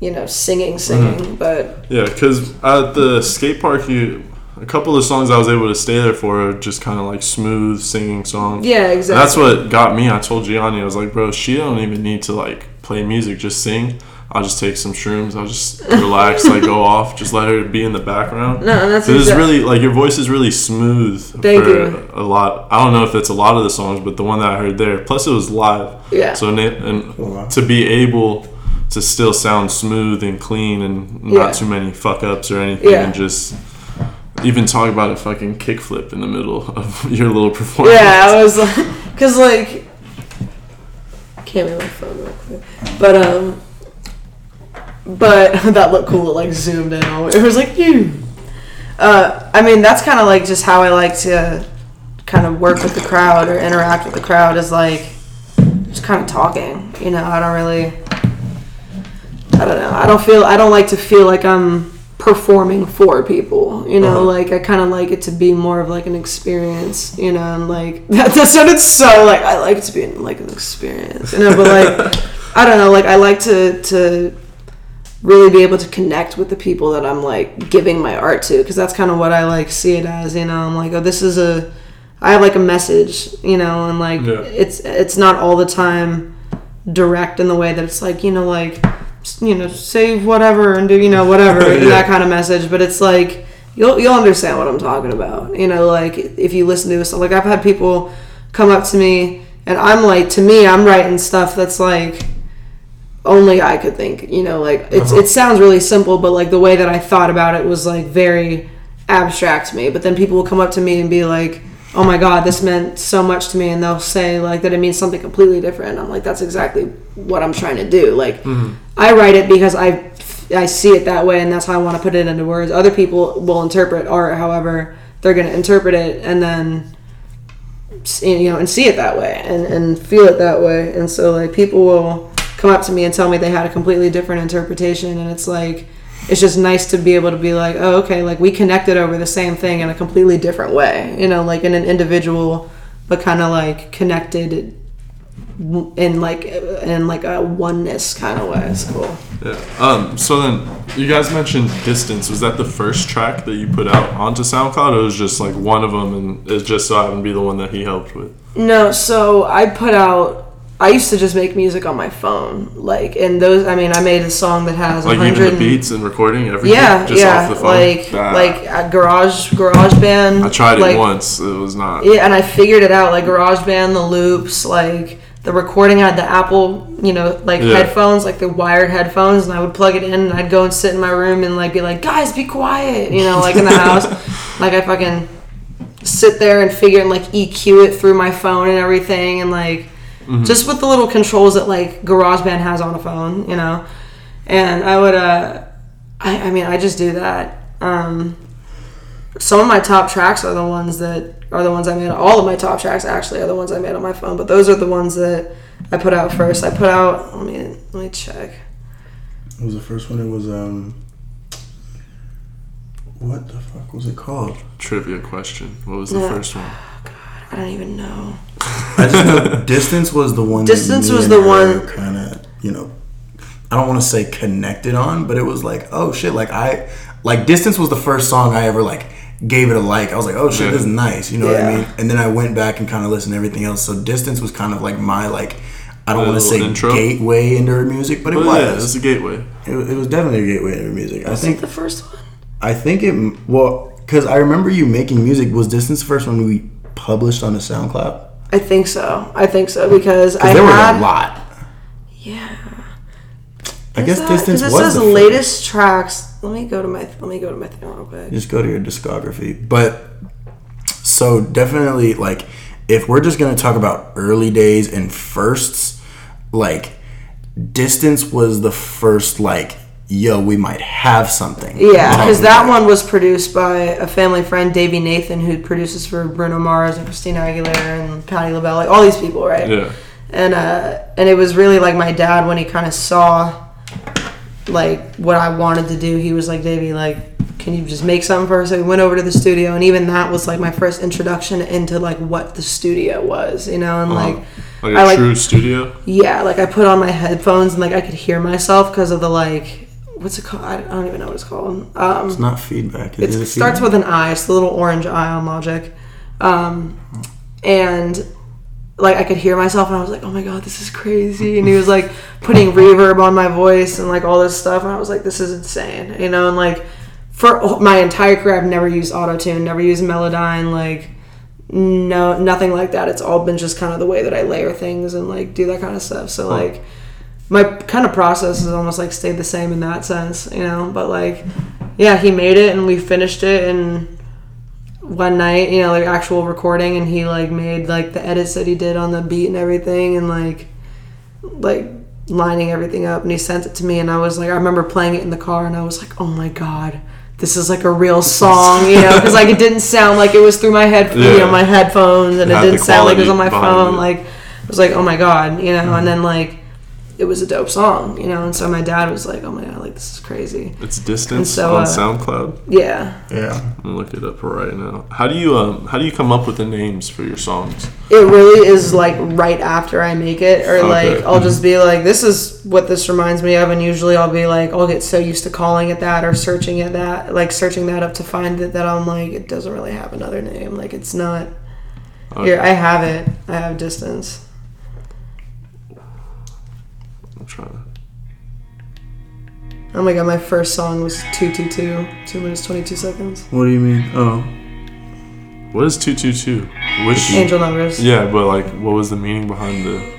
you know, singing, singing. Mm-hmm. But Yeah, because at the skate park, you a couple of songs I was able to stay there for are just kind of like smooth singing songs. yeah, And exactly. that's what got me. I told Gianni, I was like, bro, she don't even need to like play music, just sing. I'll just take some shrooms. I'll just relax, like go off, just let her be in the background. No, that's So it's really like your voice is really smooth Thank for you. a lot. I don't know if that's a lot of the songs, but the one that I heard there. Plus, it was live. Yeah. So na- and wow. to be able to still sound smooth and clean and not Yeah. too many fuck ups or anything, Yeah. and just even talk about a fucking kickflip in the middle of your little performance. Yeah, I was like, cause like, can't move my phone real quick, but um, but that looked cool. It like zoomed in. It was like you. Uh, I mean, that's kind of like just how I like to kind of work with the crowd or interact with the crowd is like just kind of talking. You know, I don't really. I don't know. I don't feel. I don't like to feel like I'm performing for people. You know, Uh-huh. like I kind of like it to be more of like an experience. You know, and like that, that sounded so like I like it to be like an experience. You know, but like I don't know. Like I like to to really be able to connect with the people that I'm like giving my art to because that's kind of what I like see it as. You know, I'm like, oh, this is a. I have like a message, you know, and like Yeah. it's it's not all the time direct in the way that it's like you know like you know save whatever and do you know whatever Yeah. that kind of message but it's like you'll you'll understand what I'm talking about you know like if you listen to so like I've had people come up to me and I'm like to me I'm writing stuff that's like only I could think you know like it's Uh-huh. it sounds really simple but like the way that I thought about it was like very abstract to me but then people will come up to me and be like oh my god this meant so much to me. And they'll say like that it means something completely different. I'm like that's exactly what i'm trying to do. Like mm-hmm. i write it because i i see it that way. And that's how i want to put it into words. Other people will interpret art however they're going to interpret it and then you know and see it that way and and feel it that way. And so like people will come up to me and tell me they had a completely different interpretation. And it's like it's just nice to be able to be like oh okay like we connected over the same thing in a completely different way you know like in an individual but kind of like connected in like in like a oneness kind of way it's cool Yeah. Um. So then, you guys mentioned "Distance." Was that the first track that you put out onto SoundCloud, or was it just like one of them, and it just so happened to be the one that he helped with? No, so I put out. I used to just make music on my phone, like, and those. I mean, I made a song that has Like 100 even the beats and recording everything, Yeah, just yeah, off the phone. like Ah. like at Garage Garage Band. I tried it like, once. It was not. Yeah, and I figured it out, like Garage Band, the loops, like the recording. I had the Apple, you know, like Yeah. headphones, like the wired headphones, and I would plug it in, and I'd go and sit in my room and like be like, guys, be quiet, you know, like in the house, like I fucking sit there and figure and like EQ it through my phone and everything, and like just with the little controls that like GarageBand has on a phone, you know. And I would, uh, I, I mean, I just do that. Um, some of my top tracks are the ones that are the ones I made. All of my top tracks actually are the ones I made on my phone, but those are the ones that I put out first. I put out. Let me let me check. What was the first one? It was um. What the fuck was it called? Trivia question. What was the Yeah. first one? I don't even know. I just know distance was the one. Distance was the one- Kind of, you know, I don't want to say connected on, but it was like, oh shit, like I, like distance was the first song I ever like gave it a like. I was like, oh shit, Yeah. this is nice. You know what I mean? And then I went back and kind of listened to everything else. So distance was kind of like my like. I don't want to say intro? gateway into her music, but it Well, was. yeah, it's a gateway. It, was- it was definitely a gateway into her music. I think it the first one? I think it well because I remember you making music. Was Distance the first one we published on the SoundCloud? I think so. I think so because I there had were a lot. yeah. I Is guess that- Distance was it says the first. latest tracks. Let me go to my let me go to my thing real quick. Just go to your discography. But so definitely like if we're just gonna talk about early days and firsts, like Distance was the first like yo we might have something. Yeah, because that one was produced by a family friend, Davey Nathan, who produces for Bruno Mars and Christina Aguilera and Patti LaBelle, like all these people, right? Yeah. And uh, and it was really like my dad when he kind of saw like what I wanted to do. He was like, Davey, like, can you just make something for us? So we went over to the studio, and even that was like my first introduction into like what the studio was, you know, and like. Like a I like- true studio. Yeah, like I put on my headphones and like I could hear myself because of the like what's it called? I don't, even know what it's called. Um, It's not feedback. It's, Is it starts with an I. It's the little orange I on Logic, um, and like I could hear myself, and I was like, "Oh my god, this is crazy!" And he was like putting reverb on my voice and like all this stuff, and I was like, "This is insane," you know. And like for my entire career, I've never used Auto Tune, never used Melodyne, like no nothing like that. It's all been just kind of the way that I layer things and like do that kind of stuff. So like my kind of process is almost like stayed the same in that sense, you know. But like, yeah, he made it and we finished it and one night, you know, like actual recording, and he like made like the edits that he did on the beat and everything, and like like lining everything up, and he sent it to me, and I was like, I remember playing it in the car, and I was like, oh my god. This is like a real song, you know, because like it didn't sound like it was through my head, you know, my headphones, and It it didn't sound like it was on my phone. it. Like I was like, oh my god, you know, and then like it was a dope song, you know, and so my dad was like, oh my god, like this is crazy. It's distance so, on uh, SoundCloud. Yeah, Yeah. I'm gonna look it up right now. How do you um how do you come up with the names for your songs? it really is like right after I make it, or Okay. like I'll just be like, this is what this reminds me of, and usually I'll be like, I'll get so used to calling it that or searching it that, like searching that up to find it that I'm like, it doesn't really have another name, like it's not. Okay. Here, I have it. I have distance. I'm trying to. Oh my god, my first song was two two two, two minutes twenty two seconds. What do you mean? Oh, What is two two two? Which Angel numbers. Yeah, but like, what was the meaning behind the?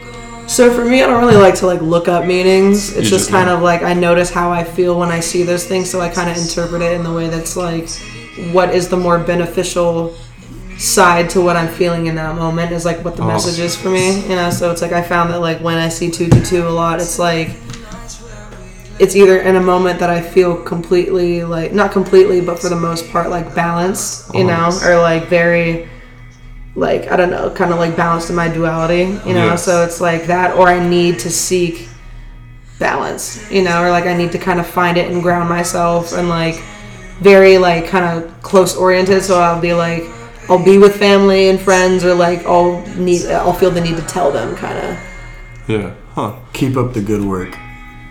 So for me, I don't really like to like look up meanings. It's You just just kind know. of like I notice how I feel when I see those things, so I kind of interpret it in the way that's like, what is the more beneficial side to what I'm feeling in that moment is like what the Oh. message is for me, you know. So it's like I found that like when I see two two two a lot, it's like it's either in a moment that I feel completely like not completely, but for the most part like balanced, you know, Uh-huh. or like very like I don't know, kind of like balanced in my duality, you know. Yeah. So it's like that, or I need to seek balance, you know, or like I need to kind of find it and ground myself and like very like kind of close oriented. So I'll be like, I'll be with family and friends, or like I'll need, I'll feel the need to tell them, kind of. Yeah. Huh. keep up the good work.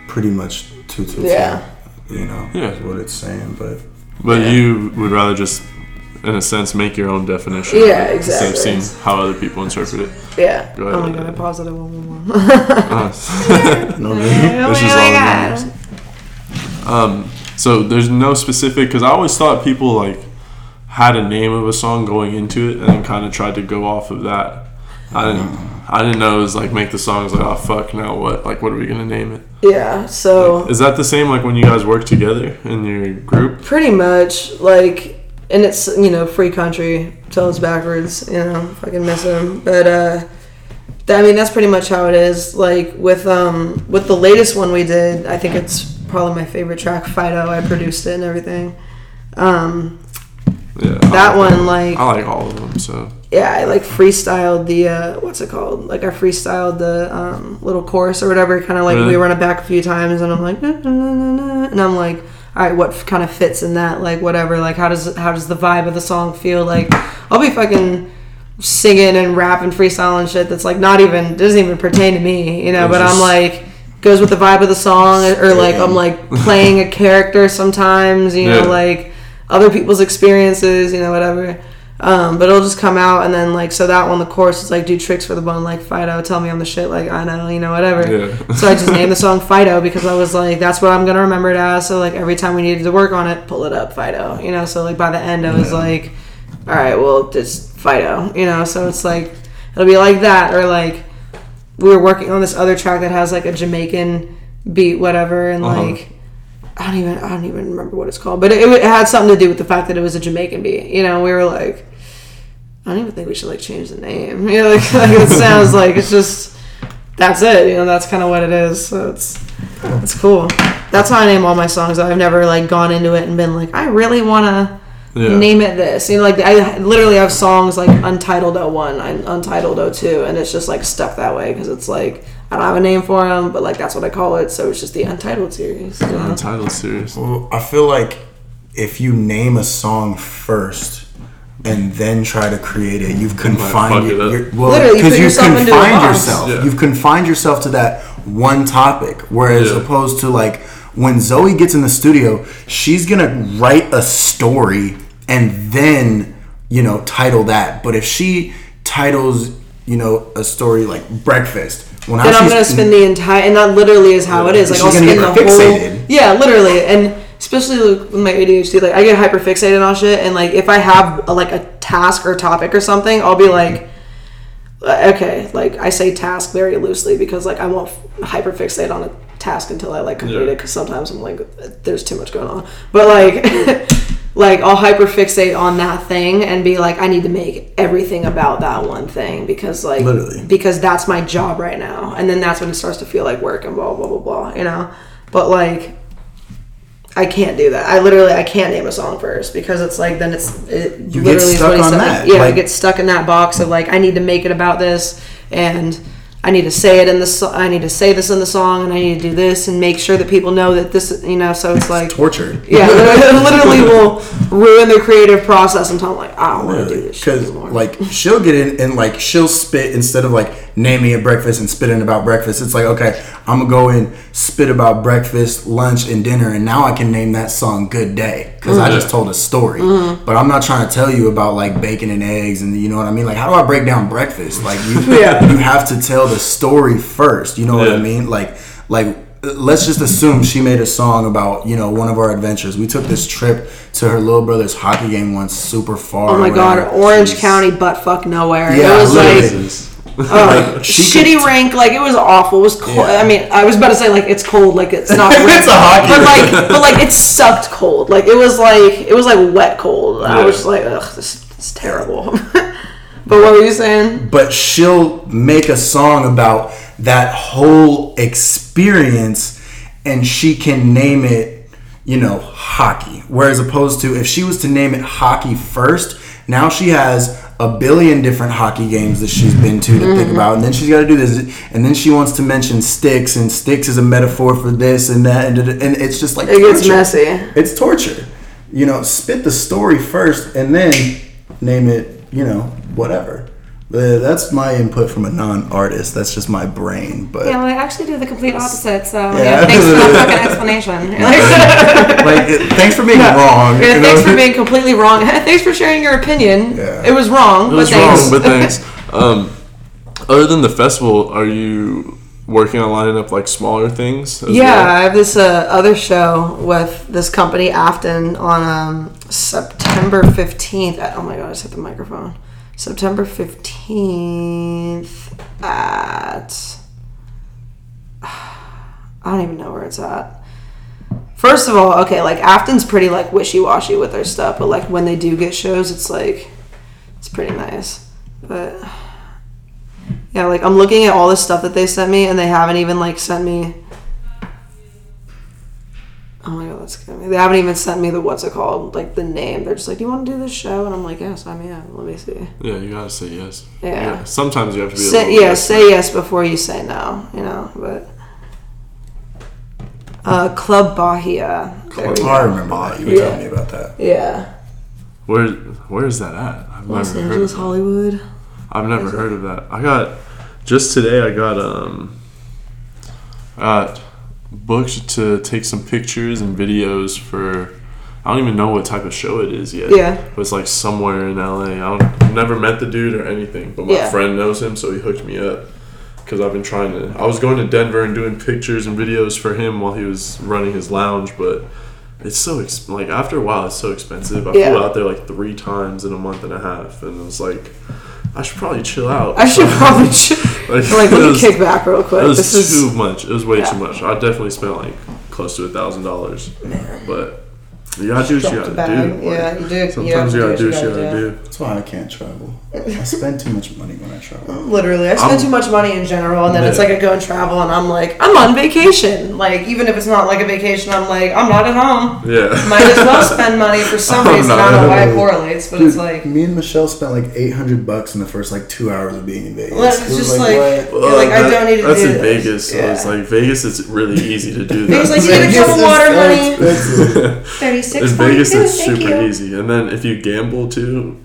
Pretty much two two two. Yeah. You know. Yeah. Is what it's saying, but But Yeah. you would rather just, in a sense, make your own definition. Yeah, of it Instead of seeing how other people interpret it. Yeah. Go ahead. Oh my god, I paused it. One more. Uh, no. This is Oh my all God. Um, so there's no specific because I always thought people like had a name of a song going into it and then kind of tried to go off of that. I didn't. I didn't know it was like make the songs like oh fuck now what like what are we gonna name it? Yeah. So Is that the same like when you guys work together in your group? pretty much like and it's you know free country it's backwards you know can miss him but uh th- i mean that's pretty much how it is like with um with the latest one we did i think it's probably my favorite track fido i produced it and everything um Yeah, that like one like I like all of them. So yeah, I like freestyled the uh, what's it called? Like I freestyled the um, little chorus or whatever. Kind of like Really? we run it back a few times, and I'm like, "Na, na, na, na, na," and I'm like, all right, what kind of fits in that? Like whatever. Like how does how does the vibe of the song feel? Like I'll be fucking singing and rapping, freestyling shit that's like not even doesn't even pertain to me, you know. It's But I'm like goes with the vibe of the song, or like I'm like playing a character sometimes, you know, like other people's experiences, you know, whatever. Um, but it'll just come out and then like so that one the chorus is like do tricks for the bone like Fido tell me I'm the shit like I know you know whatever Yeah. so I just named the song Fido because I was like that's what I'm gonna remember it as so like every time we needed to work on it pull it up Fido you know so like by the end I was like all right well it's Fido you know so it's like it'll be like that or like we were working on this other track that has like a Jamaican beat whatever and Uh-huh. like I don't even I don't even remember what it's called, but it, it had something to do with the fact that it was a Jamaican beat. You know, we were like, I don't even think we should like change the name. You know, like, like it sounds like it's just that's it. You know, that's kind of what it is. So it's it's cool. That's how I name all my songs. I've never like gone into it and been like, I really want to Yeah. name it this. You know, like I literally have songs like Untitled 01, and Untitled 02, and it's just like stuck that way because it's like I don't have a name for them, but like that's what I call it. So it's just the Untitled series. you know? Untitled series. Well, I feel like if you name a song first and then try to create it, you've fuck confined it your, up. your well Literally, you because put you've yourself into a confined box. yourself. Yeah. You've confined yourself to that one topic, whereas Yeah. opposed to like when Zoe gets in the studio, she's gonna write a story and then you know title that. But if she titles you know a story like breakfast, when then I'm gonna spend the entire, and that literally is how it is. Like She's I'll spend get the fixated. whole, yeah, literally, and especially with my ADHD, like I get hyper fixated on shit, and like if I have a, like a task or topic or something, I'll be like, uh, okay, like I say task very loosely because like I won't hyper fixate on a task until I like complete Yeah. it because sometimes I'm like, there's too much going on, but like. Like I'll hyper fixate on that thing and be like, I need to make everything about that one thing because like Literally. because that's my job right now and then that's when it starts to feel like work and blah blah blah blah you know but like i can't do that i literally i can't name a song first because it's like then it's it You literally get is stuck what on said. that, yeah i like- get stuck in that box of like i need to make it about this and i need to say it in the so- i need to say this in the song and i need to do this and make sure that people know that this you know so it's like torture. yeah it literally will ruin their creative process until i'm like i don't want to do this shit Because like she'll get in and like she'll spit instead of like naming a breakfast and spitting about breakfast. It's like okay, I'm gonna go and spit about breakfast, lunch, and dinner, and now I can name that song "Good Day" because I just told a story. Mm-hmm. But I'm not trying to tell you about like bacon and eggs and you know what I mean. Like how do I break down breakfast? Like you, Yeah. you have to tell the story first. You know what I mean? Like like let's just assume she made a song about you know one of our adventures. We took this trip to her little brother's hockey game once, super far. Oh my god. Orange Jeez. County butt fuck nowhere. Yeah, it was literally. like oh, She shitty could- rink, like it was awful. It was cold. Yeah. I mean, I was about to say like it's cold, like it's not It's a hockey but like but like it sucked cold. Like it was like it was like wet cold. I was just like, ugh, this is terrible. but what were you saying? but she'll make a song about that whole experience and she can name it you know hockey whereas opposed to if she was to name it hockey first now she has a billion different hockey games that she's been to to Mm-hmm. think about. And then she's got to do this. And then she wants to mention sticks and sticks is a metaphor for this and that and, and it's just like It gets messy. it's torture. You know spit the story first and then name it you know whatever Uh, that's my input from a non-artist that's just my brain but Yeah, well, I actually do the complete opposite. So Yeah. yeah, thanks for that fucking explanation. Like, like it- thanks for being wrong yeah, thanks know? for being completely wrong. thanks for sharing your opinion. Yeah. It was wrong, It was but thanks. but thanks. Um, other than the festival, are you working on lining up like smaller things? as Yeah, well? I have this uh, other show with this company Afton on um, September 15th. Oh my god, I just hit the microphone. September 15th at. I don't even know where it's at. First of all, okay, like Afton's pretty like wishy washy with their stuff, but like when they do get shows, it's like it's pretty nice. But yeah, like I'm looking at all the stuff that they sent me, and they haven't even like sent me. Oh my god, that's scary. They haven't even sent me the what's it called, like the name. They're just like, "Do you want to do this show?" And I'm like, "Yes, I'm yeah." Let me see. Yeah, you gotta say yes. Yeah. Sometimes you have to be. Say, little yeah, say yes before you say no. You know, but. Uh, Club Bahia. There we oh. I remember that you were Yeah. telling me about that Yeah. Where Where is that at? I've Los never heard. Angeles, Of. Hollywood. I've never heard of that. I got just today. I got um. I got booked to take some pictures and videos for. I don't even know what type of show it is yet. Yeah. But it's like somewhere in LA. I don't, I've never met the dude or anything, but my Yeah. friend knows him, so he hooked me up. Because I've been trying to. I was going to Denver and doing pictures and videos for him while he was running his lounge, but it's so ex- like after a while it's so expensive. I Yeah. flew out there like three times in a month and a half, and it was like I should probably chill out. I should probably. Ch- like, like, it let me was- kick back real quick. It was This too is. much. It was way Yeah. too much. I definitely spent like close to a thousand dollars, but you gotta do what you Dropped the gotta do. Like, Yeah, you do. You Sometimes have you gotta do you what you gotta gotta do. do. that's why I can't travel I spend too much money when I travel Literally, I spend I'm- too much money in general, and then it's like I go and travel, and I'm like, I'm on vacation. Like, even if it's not like a vacation, I'm like, I'm not at home. Yeah. Might as well spend money for some reason. I don't know why at it correlates, but Dude, it's like, me and Michelle spent like 800 bucks in the first like two hours of being in Vegas. Well, it's It was just like- what? You're like, I don't need to That's do in this. Vegas, so Yeah. it's like Vegas. is really easy to do Vegas, that. like, you get a Vegas cup of water, so honey. thirty six. in Vegas, it's super easy. And then if you gamble too,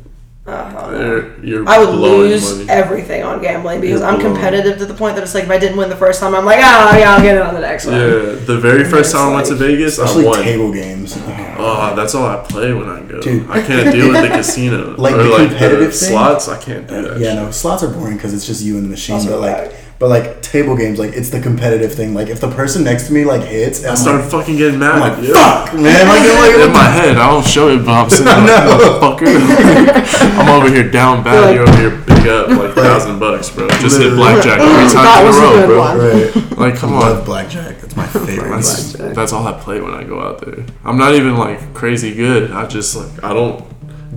Uh-huh. You're, you're I would lose money. everything on gambling because You're I'm blowing. competitive to the point that it's like if I didn't win the first time, I'm like, oh yeah, I'll get it on the next one. Yeah, the very first it's time I went to like- Vegas, I Especially won. table games. Oh, that's all I play when I go. Dude. I can't deal with the casino Like or the like competitive the thing? slots. I can't do uh, that. Yeah, shit. no, slots are boring because it's just you and the machine. Slots But like, bad. But like table games, like it's the competitive thing. Like if the person next to me like hits, I start like, fucking getting mad. I'm like yeah. fuck, man. Like, I'm like, In my head, I don't show it, but I'm sitting there I like, motherfucker. I'm over here down bad. You're You're over here big up like thousand bucks, bro. Just hit blackjack three times That in was a a row, good bro. right. Like, come I love on. blackjack. That's my favorite. That's, Blackjack. that's all I play when I go out there. I'm not even like crazy good. I just like I don't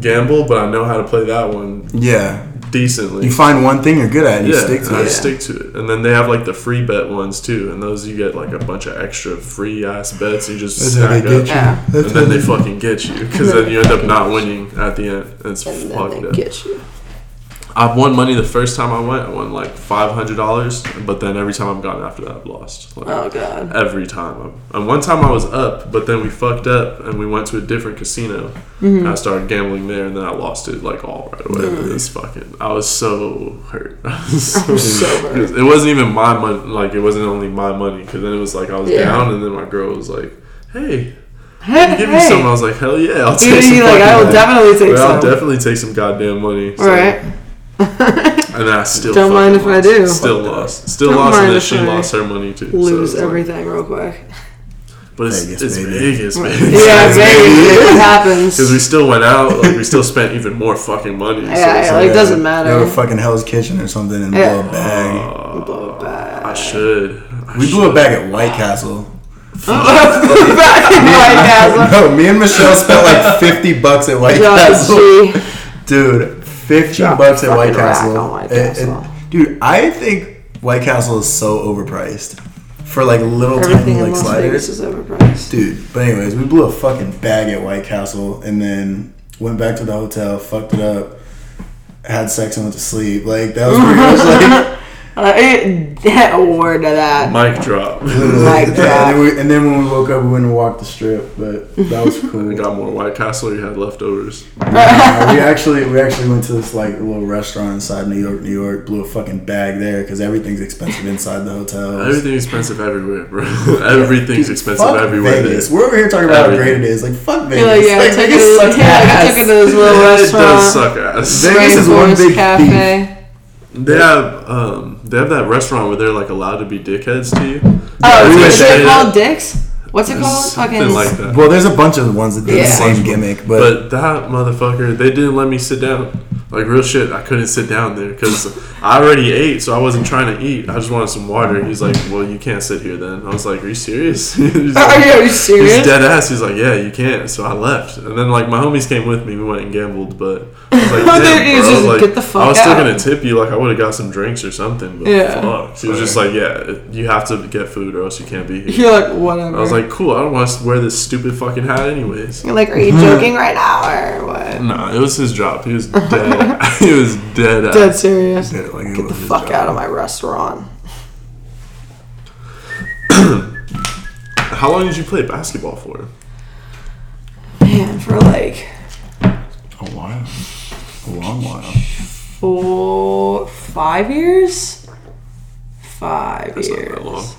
gamble, but I know how to play that one yeah, decently. you find one thing you're good at and you stick to and I it. stick to it. And then they have like the free bet ones too, and those you get like a bunch of extra free ass bets. You just That's how they stack get up, you. Yeah. and then they fucking get you because then you end up not winning at the end. And it's And then fucked they up. Get you. I won money the first time I went. I won like five hundred dollars, but then every time I've gone after that, I've lost. Like, Oh god. every time. i and one time I was up, but then we fucked up and we went to a different casino. Mm-hmm. And I started gambling there, and then I lost it like all right away. It was fucking. I was so hurt. I was so, so hurt. It wasn't even my money. Like it wasn't only my money because then it was like I was Yeah. down, and then my girl was like, "Hey, Hey, give me some." I was like, "Hell yeah, I'll take You're some." like, I will money." definitely take I'll some. definitely take some goddamn money. So- Right. And then I still Don't mind fucking if I do. Still lost. Still Don't lost, and mind then she I lost her money too. so Lose like- everything real quick. But it's, Vegas, it's baby. Vegas, man. Yeah, maybe it happens. Because we still went out, like we still spent even more fucking money. so Yeah, it's yeah, like, like, doesn't matter. Go matter. to fucking Hell's Kitchen or something and Yeah. blow a bag. We blow a bag. I should. I we blew a bag at White Castle. Back in White Castle. No, me and Michelle spent like fifty bucks at White Drop Castle. the G. Dude, Drop bucks at White Castle. White It- it- Castle. dude, I think White Castle is so overpriced for like little Everything tiny in like sliders. Is overpriced. Dude, but anyways, we blew a fucking bag at White Castle and then went back to the hotel, fucked it up, had sex and went to sleep. Like that was pretty much like that word to that. Mic drop. literally. Mic and, then we, and then when we woke up, we went and walked the strip. But that was cool. We got more White Castle. You had leftovers. Uh, we actually we actually went to this like little restaurant inside New York, New York. Blew a fucking bag there because everything's expensive inside the hotel. Everything's expensive everywhere, bro. Everything's expensive Fuck everywhere. Vegas. We're over here talking about how great it is. Like fuck Vegas. Like, yeah, like, I took Vegas sucks yeah, I ass. took it to this little It does restaurant. suck ass. Vegas is one big Cafe. They have um, they have that restaurant where they're like allowed to be dickheads to you. Oh, we is went it there. called Dicks? What's it called? Something Fucking like that. Well, there's a bunch of ones that do Yeah. the same gimmick, but, But that motherfucker, they didn't let me sit down. Like real shit, I couldn't sit down there because I already ate, so I wasn't trying to eat. I just wanted some water. He's like, "Well, you can't sit here then." I was like, "Are you serious?" He's Are you, you He's serious? dead ass. He's like, yeah, you can't. So I left, and then like my homies came with me. We went and gambled, but I was like, oh, damn, bro, like, "Get the fuck I was still out." gonna tip you. Like I would have got some drinks or something. But Yeah. fuck. He was just like, yeah, you have to get food or else you can't be here. You're like, whatever. I was like, cool. I don't want to wear this stupid fucking hat anyways. You're like, are you joking right now or what? Nah, it was his job. He was dead. he was dead. Dead serious. It like Get the fuck out of my restaurant. How long did you play basketball for? Man, for like A while, a long while. four, five years? Five That's years.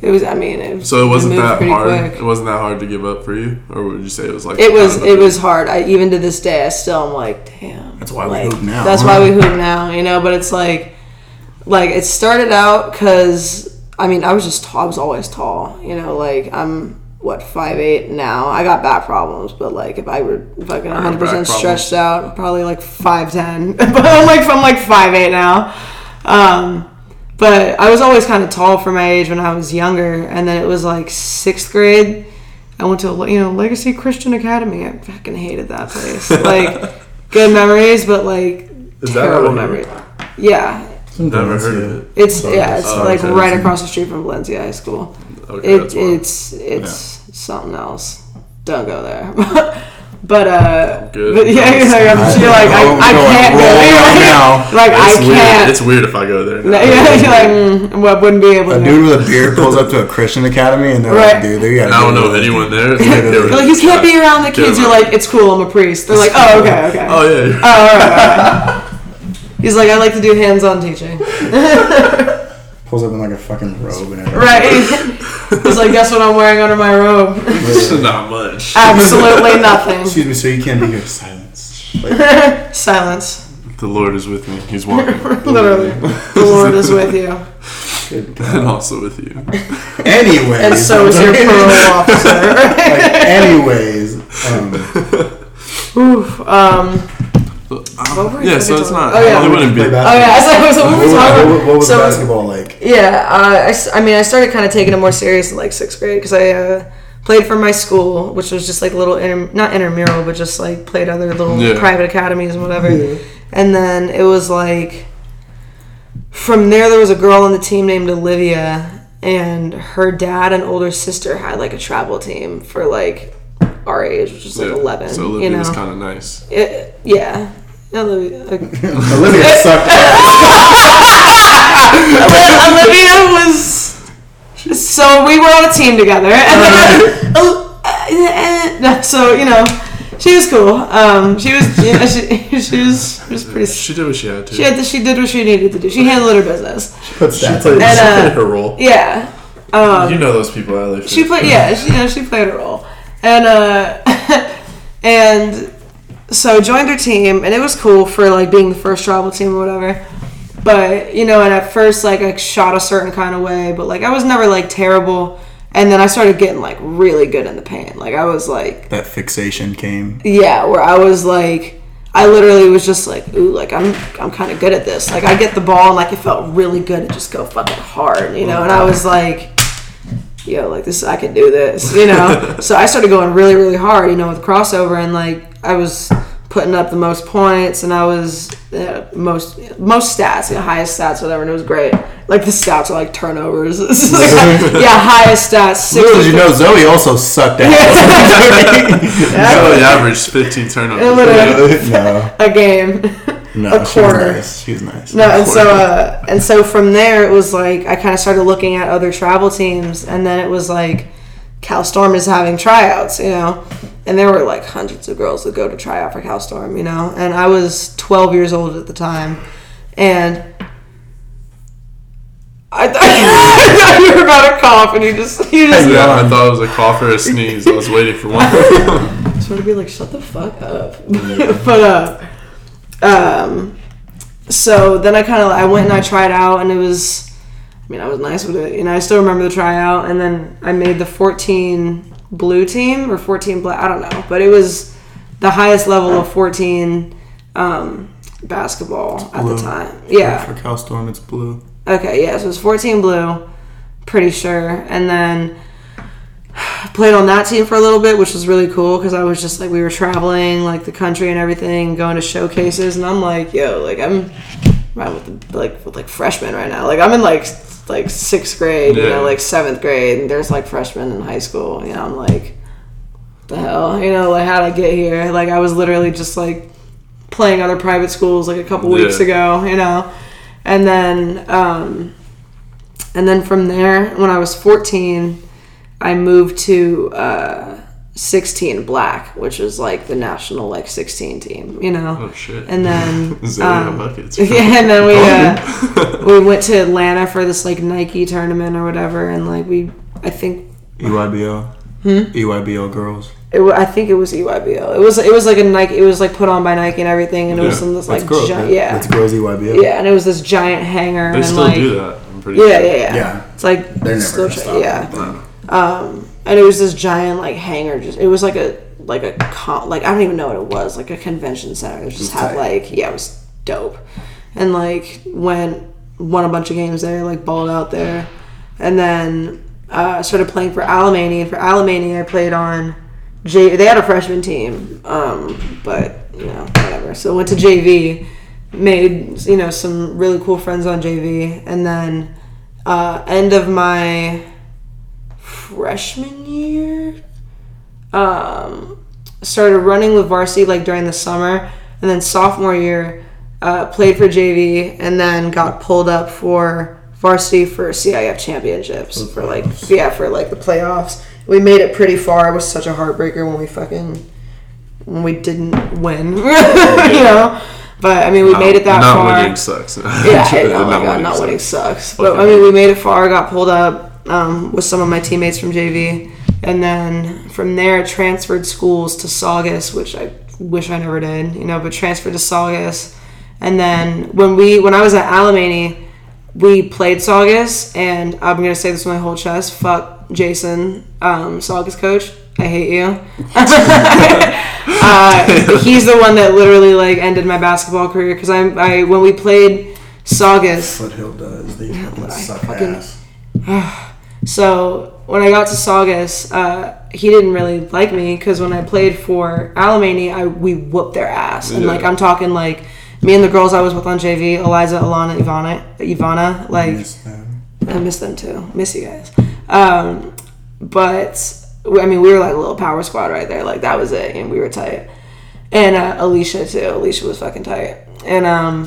That long. It was, I mean, it was. So it wasn't moved that hard. quick. It wasn't that hard to give up for you, or would you say it was like? It was kind of a- it was hard. I even to this day I still am like, damn. That's why we hoop now. That's why we hoop now, you know. But it's like, like it started out because I mean I was just tall, I was always tall, you know. Like I'm what five eight now. I got back problems, but like if I were fucking 100 back percent problems. stretched out, probably like five ten. but I'm like I'm like five eight now. Um, but I was always kind of tall for my age when I was younger, and then it was like sixth grade. I went to you know Legacy Christian Academy. I fucking hated that place. Like good memories, but like Is that terrible here? memories. Yeah, Never heard of it. it's yeah, it's Oh, like okay. right across the street from Valencia High School. Okay, It, that's why. it's it's something else. Don't go there. But uh, Good. but yeah, you're like, I'm, you're like I, I'm going can't go roll there. right now. Like I It's weird. can't. It's weird if I go there. No, Now. yeah, you're like, mm, well, wouldn't be able A to. dude with a beard pulls up to a Christian academy and they're Right. like, dude, they gotta I don't know this. anyone there. It's like they were You're like, you just can't like- be around the kids. Yeah. You're like, it's cool. I'm a priest. They're like, oh, okay, okay. Oh yeah. Oh, all right, all right. He's like, I like to do hands-on teaching. Pulls up in like a fucking robe and everything. Right. He's like, guess what I'm wearing under my robe? Not much. Absolutely nothing. Excuse me, sir, you can't be here. Silence. Like, Silence. The Lord is with me. He's walking. Literally, the Lord is with you, and also with you. Anyways. and so is your parole officer. like, anyways. Um, Oof. Um. Um, were yeah, so it's not. Oh, yeah. It wouldn't be. Play Oh yeah. I was like, I what What, were was- talking what, what was So- basketball like? Yeah, uh, I, s- I mean, I started kind of taking it more serious in like sixth grade because I uh, played for my school, which was just like little inter- not intramural, but just like played other little Yeah. private academies and whatever. And then it was like from there, there was a girl on the team named Olivia, and her dad and older sister had like a travel team for like our age, which is like Yeah. eleven. So you know, was kind of nice. It- yeah. Olivia, like, Olivia sucked. Olivia was. So we were on a team together, and then uh, so you know, she was cool. Um, she was, you know, she, she was, she was pretty. She did what she had to. She had to, she did what she needed to do. She handled her business. Put She played, on she And, uh, played her role. Yeah. Um, you know those people at LA. she played yeah she, you know she played a role and uh and so joined her team and it was cool for like being the first travel team or whatever. But you know and at first like i shot a certain kind of way but like i was never like terrible. And then i started getting like really good in the paint. Like i was like That fixation came. yeah where i was like i literally was just like ooh like i'm i'm kind of good at this. Like i get the ball and like it felt really good to just go fucking hard you know? And i was like yo, like this, I could do this, you know. so I started going really, really hard, you know, with crossover, and like I was putting up the most points, and I was uh, most most stats, you know, highest stats, whatever, and it was great. Like the stats are like turnovers, like, yeah, highest stats. Little did you know, Zoe also sucked ass. Zoe averaged 15 turnovers. Literally. no, a game. No, A she was quarter. nice. She was nice. No, and so uh, and so from there it was like I kind of started looking at other travel teams, and then it was like Cal Storm is having tryouts, you know, and there were like hundreds of girls that go to try out for Cal Storm, you know, and I was 12 years old at the time, and. I thought, I thought you were about to cough, and you just you just Yeah, I thought it was a cough or a sneeze. I was waiting for one. sort of be like, shut the fuck up. but uh, um, so then I kind of I went and I tried out, and it was, I mean, I was nice with it. You know, I still remember the tryout, and then I made the 14 blue team or 14 black. I don't know, but it was the highest level of 14 um, basketball at the time. Yeah. For Cal Storm, it's blue. Okay, yeah, so it was 14 blue, pretty sure. And then played on that team for a little bit, which was really cool because I was just like, we were traveling like the country and everything, going to showcases. And I'm like, yo, like, I'm right with the, like, with like freshmen right now. Like, I'm in like, like sixth grade, you know, like seventh grade, and there's like freshmen in high school. You know, I'm like, the hell, you know, like, how'd I get here? Like, I was literally just like playing other private schools like a couple weeks Yeah. ago, you know and then um, and then from there when i was 14 i moved to uh, 16 black which is like the national like 16 team you know Oh shit. and then um, buckets. yeah and then we uh, we went to atlanta for this like nike tournament or whatever and like we i think EYBL. Hmm? EYBL girls. it, I think it was EYBL. It was it was like a Nike. It was like put on by Nike and everything, and it was Yeah. in this That's like girls, gi- right? yeah, That's girls EYBL. yeah, and it was this giant hanger. They and still like, do that. I'm pretty Yeah, sure. yeah, yeah. Yeah. It's like They're never still gonna tra- yeah. Um, and it was this giant like hangar. Just it was like a like a con- like I don't even know what it was. Like a convention center. It just had like yeah, it was dope. And like went won a bunch of games there. Like balled out there, and then uh, started playing for Alemany. And for Alemany, I played on. J- they had a freshman team, um, but you know whatever. So went to JV, made you know some really cool friends on JV, and then uh, end of my freshman year, um, started running with varsity like during the summer, and then sophomore year uh, played for JV, and then got pulled up for varsity for CIF championships for like yeah for like the playoffs. We made it pretty far. It was such a heartbreaker when we fucking when we didn't win, you know. But I mean, we made it that not far. winning sucks. Yeah, I- oh my god, not winning sucks. But I mean, we made it far. Got pulled up um, with some of my teammates from JV, and then from there transferred schools to Saugus, which I wish I never did. You know, but transferred to Saugus, and then when we when I was at Alemany, we played Saugus, and I'm gonna say this with my whole chest. Fuck Jason, um, Saugus coach. I hate you. uh, he's the one that literally like ended my basketball career because I, I when we played Saugus. Foothill does. They fucking suck fucking- ass. So when I got to Saugus, uh, he didn't really like me because when I played for Alemany, I we whooped their ass, and Yeah. like I'm talking like me and the girls I was with on JV, Eliza, Alana, Ivana, Ivana, like Miss them. I miss them too. Miss you guys. Um, but I mean, we were like a little power squad right there. Like that was it, and we were tight. And uh, Alicia too. Alicia was fucking tight, and um,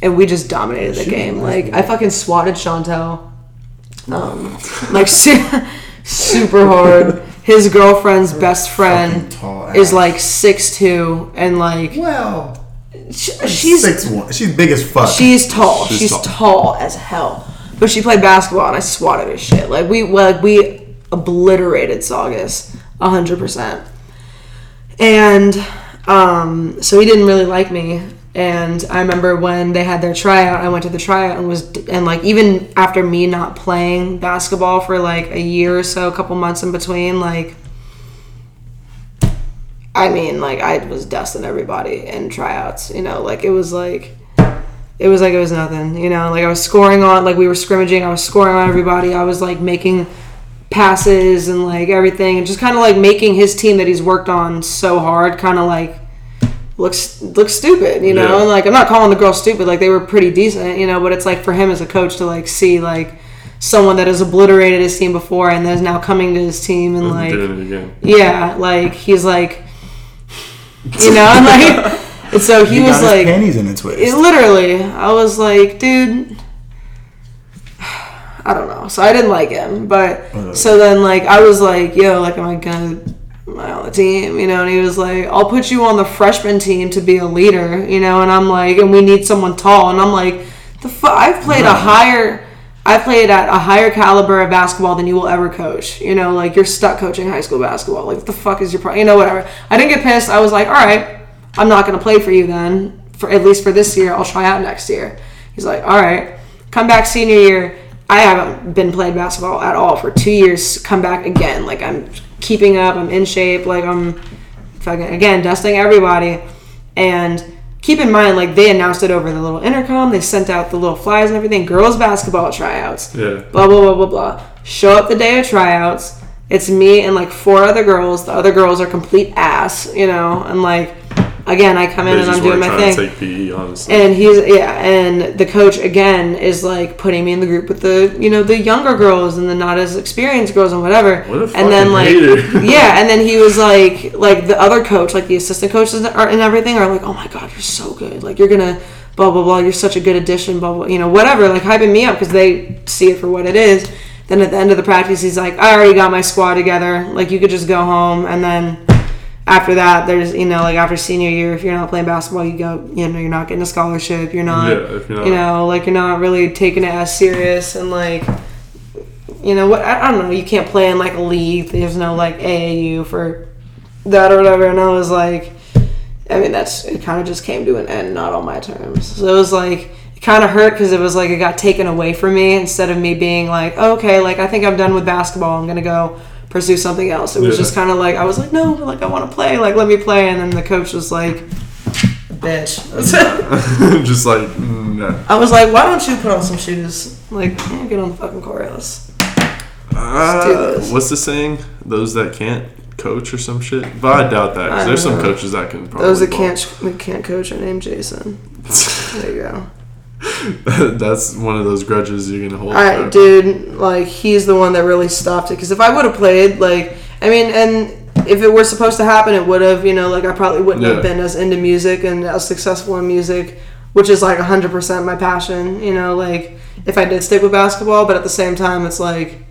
and we just dominated the She game. Like. I fucking swatted Chantel, um, like su- super hard. His girlfriend's best friend is like six two, and like Well, sh- she's six one. She's big as fuck. She's tall. She's, She's tall. tall. as hell. But she played basketball and I swatted her shit. Like we like we obliterated Saugus hundred percent. And um, so he didn't really like me. And I remember when they had their tryout, I went to the tryout and was and like even after me not playing basketball for like a year or so, a couple months in between, like I mean, like I was dusting everybody in tryouts. You know, like it was like it was like it was nothing. You know, like I was scoring on like we were scrimmaging. I was scoring on everybody. I was like making passes and like everything, and just kind of like making his team that he's worked on so hard, kind of like looks looks stupid. You know, Yeah. and like I'm not calling the girls stupid. Like they were pretty decent. You know, but it's like for him as a coach to like see like someone that has obliterated his team before and is now coming to his team and like again. yeah, like he's like, you know, and like, and so he, He was got his like, panties in a twist. it, literally, I was like, dude, I don't know. So I didn't like him, but so then like I was like, yo, like, am I gonna? On the team? You know, and he was like, I'll put you on the freshman team to be a leader, you know, and I'm like, and we need someone tall, and I'm like, the fu- I've played a higher, I played at a higher caliber of basketball than you will ever coach, you know, like you're stuck coaching high school basketball, like what the fuck is your problem? You know, whatever. I didn't get pissed. I was like, all right, I'm not gonna play for you then, for at least for this year. I'll try out next year. He's like, all right, come back senior year. I haven't been playing basketball at all for two years. Come back again. Like I'm keeping up. I'm in shape. Like I'm fucking again dusting everybody. And keep in mind, like they announced it over the little intercom. They sent out the little flyers and everything. Girls basketball tryouts. Yeah. Blah blah blah blah blah. Show up the day of tryouts. It's me and like four other girls. The other girls are complete ass, you know. And like again, I come in and I'm doing my thing. take PE, honestly. And he's yeah, and the coach again is like putting me in the group with the you know the younger girls and the not as experienced girls and whatever. What a and then like hater. yeah, and then he was like like the other coach, like the assistant coaches and everything are like, oh my god, you're so good, like you're gonna blah blah blah, you're such a good addition, blah blah, you know whatever, like hyping me up because they see it for what it is. Then at the end of the practice, he's like, I already got my squad together, like you could just go home, and then after that, there's you know like after senior year, if you're not playing basketball, you go you know you're not getting a scholarship, you're not Yeah, you're not- you know like you're not really taking it as serious and like you know what I, I don't know you can't play in like a league. There's no like AAU for that or whatever. And I was like, I mean that's it kind of just came to an end, not on my terms. So it was like it kind of hurt because it was like it got taken away from me instead of me being like oh, okay like I think I'm done with basketball. I'm gonna go pursue something else. It was Yeah. just kind of like I was like no like I want to play like let me play and then the coach was like bitch. just like mm, no. I was like, why don't you put on some shoes? Like, yeah, get on the fucking court. Let's. Uh, do this. what's the saying? Those that can't coach or some shit. But I doubt that. 'cause I there's don't some coaches that can probably. Those that ball. can't that can't coach are named Jason. There you go. That's one of those grudges you're gonna hold. For- dude. Like he's the one that really stopped it. Because if I would have played, like, I mean, and if it were supposed to happen, it would have. You know, like I probably wouldn't Yeah. have been as into music and as successful in music, which is like 100% my passion. You know, like if I did stick with basketball, but at the same time, it's like,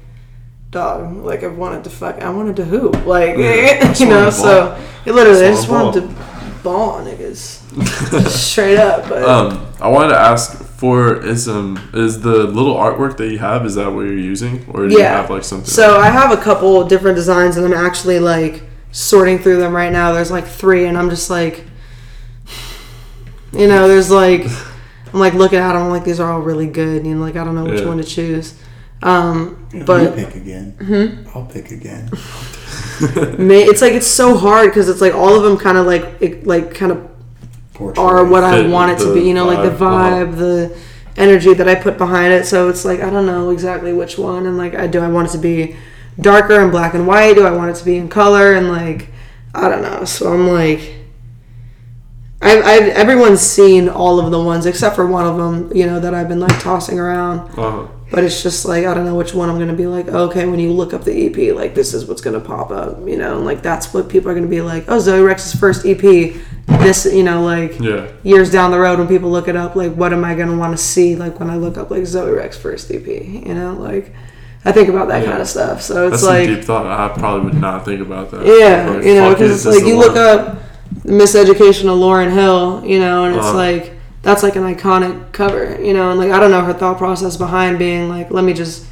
dog, like I wanted to fuck, I wanted to hoop, like Yeah, you know. So it literally, I Just just wanted to ball niggas, straight up. But Um, I wanted to ask for is um is the little artwork that you have is that what you're using or do you have like something? So I have a couple different designs, and I'm actually like sorting through them right now. There's like three, and I'm just like, you know, there's like, I'm like looking at them, I'm like these are all really good, and like I don't know which Yeah. one to choose. Um, you but pick again. I'll pick again. ma- it's like it's so hard because it's like all of them kind of like it, like kind of Portrait. are what I Fit want it to the be. You know, like the vibe, uh-huh. vibe, the energy that I put behind it. So it's like I don't know exactly which one, and like I do I want it to be darker and black and white? Do I want it to be in color? And like I don't know. So I'm like. I've, I've everyone's seen all of the ones except for one of them, you know, that I've been like tossing around. Uh-huh. But it's just like I don't know which one I'm gonna be like. Okay, when you look up the EP, like this is what's gonna pop up, you know, and like that's what people are gonna be like. Oh, Zoe Rexx's first EP. This, you know, like Yeah. years down the road when people look it up, like what am I gonna want to see? Like when I look up like Zoe Rexx first EP, you know, like I think about that Yeah. kind of stuff. So it's That's like deep thought. I probably would not think about that. yeah, Like, you know, because it's like you look up Miseducation of Lauryn Hill, you know, and it's Uh-huh. like that's like an iconic cover, you know, and like I don't know her thought process behind being like, let me just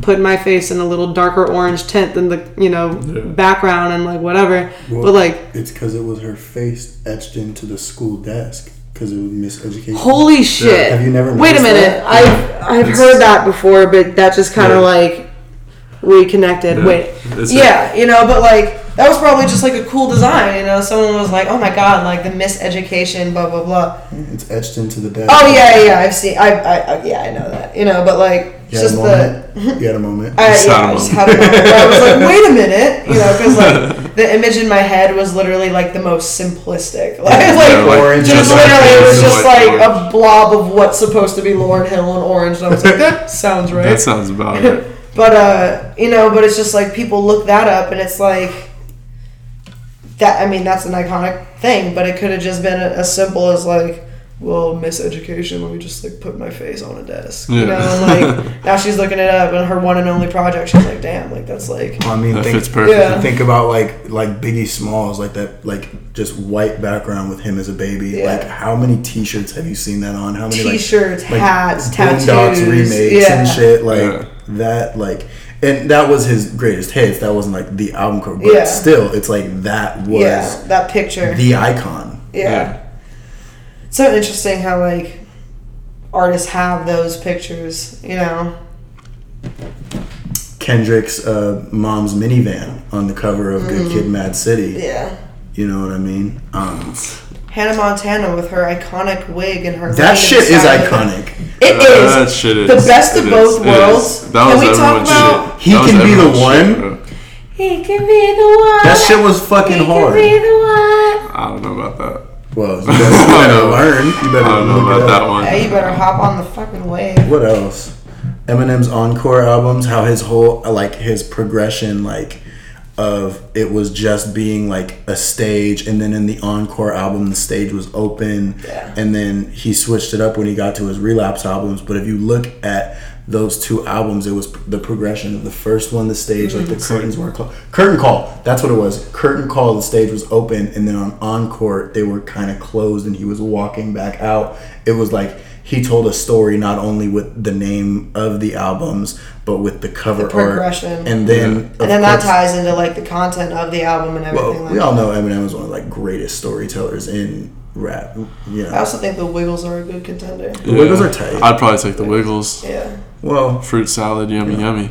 put my face in a little darker orange tint than the you know Yeah. background and like whatever, Well, but like it's because it was her face etched into the school desk because it was miseducation. holy shit! Have you never Wait a minute, that? I've I've It's- heard that before, but that just kind of Yeah. like reconnected. Yeah. Wait, It's yeah, you know, but like that was probably just like a cool design, you know. Someone was like, "Oh my god, like the miseducation, blah blah blah." It's etched into the desk. Oh yeah, yeah, I've seen. I, I, I yeah, I know that. You know, but like You just a the. you had a moment. I, Just yeah, had a I just had a moment where I was like, wait a minute, you know, because like the image in my head was literally like the most simplistic, like, Yeah, like like, orange just literally it was just like orange. a blob of what's supposed to be Lauryn Hill and orange, and I was like, that sounds right. That sounds about it. But uh, you know, but it's just like people look that up, and it's like that. I mean, that's an iconic thing, but it could have just been as simple as like, well, miseducation. Let me just like put my face on a desk, yeah. you know. And, like now she's looking it up, and her one and only project. She's like, damn, like that's like, I mean, That think, fits perfect. Yeah. think about like like Biggie Smalls, like that, like just white background with him as a baby. Yeah. Like, how many T-shirts have you seen that on? How many t-shirts, like hats, Boondocks tattoos, remakes yeah. and shit like Yeah. That? Like, and that was his greatest hits. That wasn't like the album cover, but Yeah. still, it's like that was Yeah, that picture. the icon. yeah. Yeah. So interesting how like artists have those pictures, you know. Kendrick's uh, mom's minivan on the cover of Good Kid, Mad City. Mm-hmm. Yeah. You know what I mean? Um, Hannah Montana with her iconic wig and her. that shit is inside. oconic. It Uh, is that shit is the best of both is, worlds. is. That Can we talk about? shit. He That can be the everyone's one. shit, bro. He can be the one. That shit was fucking He hard. can be the one. I don't know about that. Well, you better, you better learn. You better I don't know about that one. Hey, you better hop on the fucking wave. What else? Eminem's encore albums, how his whole like his progression like of it was just being like a stage and then in the encore album the stage was open. Yeah. and then he switched it up when he got to his relapse albums but if you look at those two albums it was the progression of the first one the stage like the mm-hmm. curtains were closed curtain call that's what it was. Curtain call the stage was open and then on encore they were kind of closed and he was walking back out. It was like he told a story not only with the name of the albums but with the cover The progression. art and then And of then that ties into like the content of the album and everything. well, like we that. all know Eminem is one of the like greatest storytellers in rap. You I also think the Wiggles are a good contender. the Wiggles are tight. I'd probably take the Wiggles. Yeah. well, Fruit salad, yummy, yummy.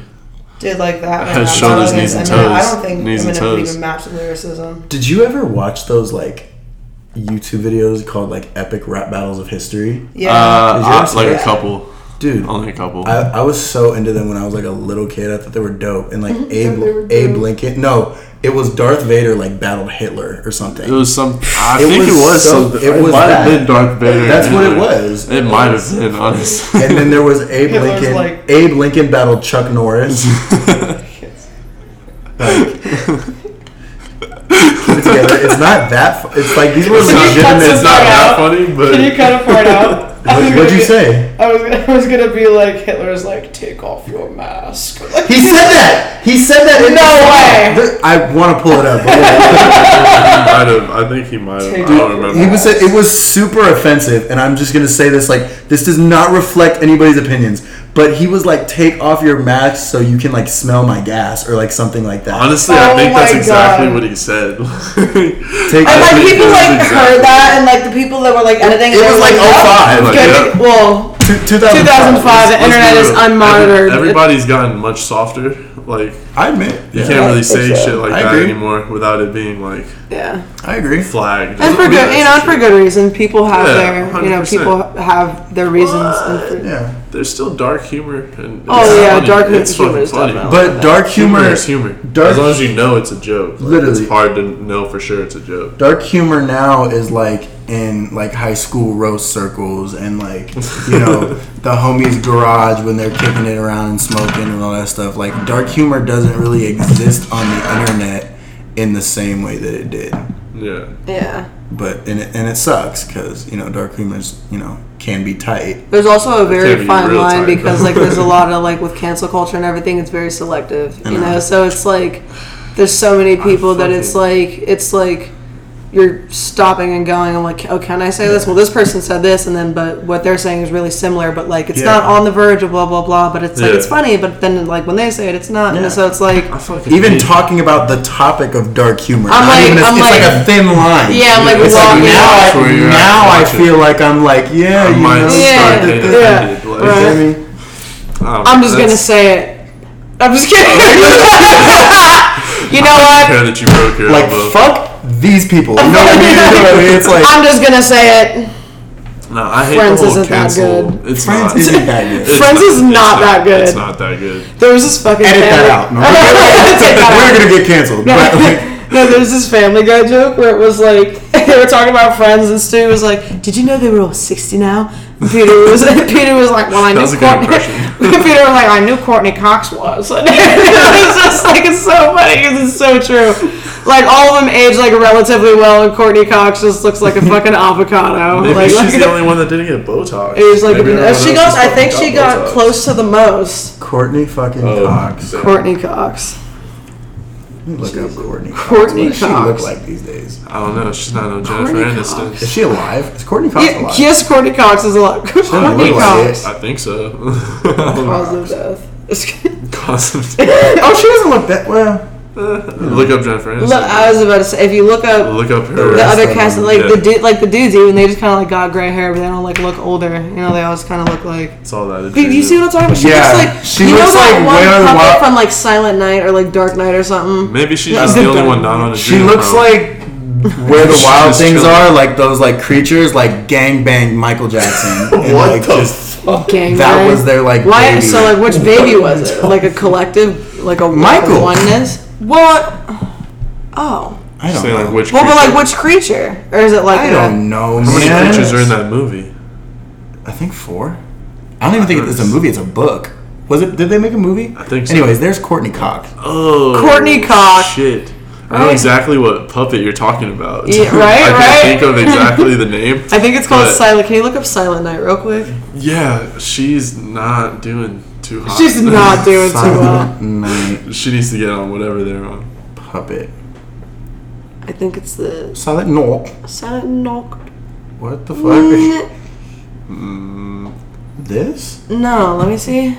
Dude, like that. Head, man, shoulders, I knees, and mean, I don't think Knees and Eminem could toes. even match the lyricism. did you ever watch those like YouTube videos called like epic rap battles of history? Yeah. Uh, Did you ever I- see like that? a couple. Dude, Only a couple. I, I was so into them when I was like a little kid. I thought they were dope. And like thought they were Abe Abe. Lincoln, no, it was Darth Vader like battled Hitler or something. it was some. I It think was it was so- something. it It, was might that. have been Darth Vader. That's and what it was. It might have been, honestly. and then there was Abe Hitler's Lincoln. like- Abe Lincoln battled Chuck Norris. like, put it together. It's not that. Fu- it's like these were It's not, legitimate. it's not Cut that funny, but Can you cut a part out? I was What, what'd gonna you be- say? I was, I was gonna be like Hitler's like take off your mask. He said that. He said that. In No the way. song. I want to pull it up. but wait. he might have. I think he might have. I don't remember. He was it was super offensive, and I'm just gonna say this like this does not reflect anybody's opinions. But he was like, "Take off your mask so you can like smell my gas" or like something like that. Honestly, I Oh think that's my exactly God. what he said. Take And like think people like exactly- heard that, and like the people that were like editing, It they was were like oh, oh, 05. Like, yeah. Well, Two- 2005, 2005. the internet is unmonitored. Everybody's gotten much softer. Like I admit. you yeah, can't really say so. shit like I that agree. anymore without it being like yeah, I agree. flagged. and for good, you know, for good reason. People have Yeah, their, you know, people have their reasons. And for, Yeah. There's still dark humor. And Oh, yeah, funny. dark it's humor is funny. definitely- But dark Humor humor, is humor. dark- as long as you know it's a joke. Like, Literally. it's hard to know for sure it's a joke. dark humor now is like in like high school roast circles and like you know the homies garage when they're kicking it around and smoking and all that stuff like dark humor doesn't really exist on the internet in the same way that it did Yeah. yeah. but and it, and it sucks because you know dark humor's you know can be tight There's also a very fine real line tight, because like there's a lot of like with cancel culture and everything, it's very selective. You know. know, so it's like there's so many people that it's like it's like you're stopping and going. I'm like, oh, can I say this? Well, this person said this, and then but what they're saying is really similar, but like it's Yeah. not on the verge of blah blah blah. But it's like Yeah. it's funny, but then like when they say it, it's not. Yeah. And so it's like. I even hate- talking about the topic of dark humor I'm not like- even a- I'm it's like, like- a thin line Yeah, I'm like it's like now, I, now I watch it. feel like I'm like yeah I you might know, Yeah, start the- getting the- yeah, offended, like, you know what I right. mean? I'm just gonna say it. I'm just kidding. you know I what? care that you broke your like elbow. fuck these people. You know what I mean? You know what I mean? It's like I'm just gonna say it. No, I hate Friends the whole isn't that cancel. good. It's Friends not. isn't that good. It's Friends is it's not that good. It's not that good. There was this fucking edit family- that out. No, Take that we're out. gonna get canceled. But like, No, there's this Family Guy joke where it was like they were talking about Friends, and Stu was like, "Did you know they were all 60 now?" And Peter was Peter was like, "Well, I That knew was a good Courteney." impression. Peter was like, "I knew Courteney Cox was." And it's just like it's so funny because it's so true. Like all of them age like relatively well, and Courteney Cox just looks like a fucking avocado. Maybe like, she's like, the only one that didn't get Botox. It was like Maybe everyone she got. I think fucking she got Botox. close to the most. Courteney fucking Oh, Cox. damn. Courteney Cox. Let me Look up Courteney. Cox. Courteney what does she Cox. look like these days? I don't know. She's not on Jennifer Courteney Aniston. Cox. Is she alive? Is Courteney Cox Yeah, alive? yes, Courteney Cox is a lot. Courteney look like Cox. I think so. Cause of death. Cause of- oh, she doesn't look that well. Uh, look up Jennifer Aniston. Look, I was about to say, if you look up Look up her. the rest other cast, like yeah. the dude, like the dudes, even they just kind of like got gray hair, but they don't like look older. You know, they always kind of look like. It's all that. Do you see what I'm talking about? She Yeah, looks like she you looks know that like one Where the puppet Wild- from like Silent Night or like Dark Night or something. Maybe she's Yeah, just the the only one not on a She looks bro. like where the wild just things chilling. are, like those like creatures, like gang gangbang Michael Jackson. And, What like, the just Gang that was their like. Why? baby. So like, which baby was it? Like a collective, like a Michael. oneness. What? Oh. I don't Say know. like which. Well, but like which creature, or is it like I a- don't know. How many man. creatures are in that movie? I think four. I don't even think it's a movie. It's a book. Was it? Did they make a movie? I think so. Anyways, there's Courteney Cox. Oh, Courteney Cox. Shit. I know Right. exactly what puppet you're talking about. Yeah, right, I can't right. think of exactly the name. I think it's called But- Silent. Can you look up Silent Night real quick? Yeah, she's not doing too hot. She's not doing too well. Night she needs to get on whatever they're on. puppet. I think it's the Silent Night. Silent Night. What the fuck? Mm, Mm, this? No, let me see.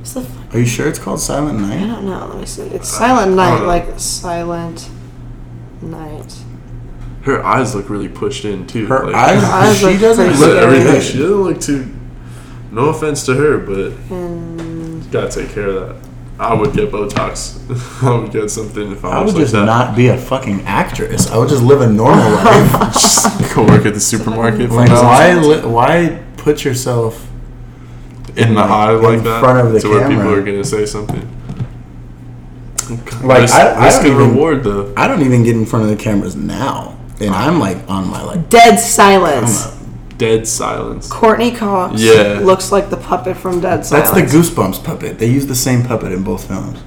What's the? Fuck? Are you sure it's called Silent Night? I Night? don't know. Let me see. It's Silent Night, don't like Silent Night. her eyes look really pushed in too. Her like, eyes. eyes she look doesn't pretty look scary. everything. She doesn't look too. No offense to her, but And gotta take care of that. I would get Botox. I would get something if I, was. I was would like just that. not be a fucking actress. I would just live a normal life. just go work at the supermarket. from Like, now why? Li- why put yourself in the like, eye like in that front of the to where people are gonna say something. Like, risk, I- I risk don't even- reward though. I don't even get in front of the cameras now, and I'm like on my like. Dead I'm Silence. a- Dead silence. Courteney Cox. Yeah. Looks like the puppet from Dead Silence. That's the Goosebumps puppet. They use the same puppet in both films.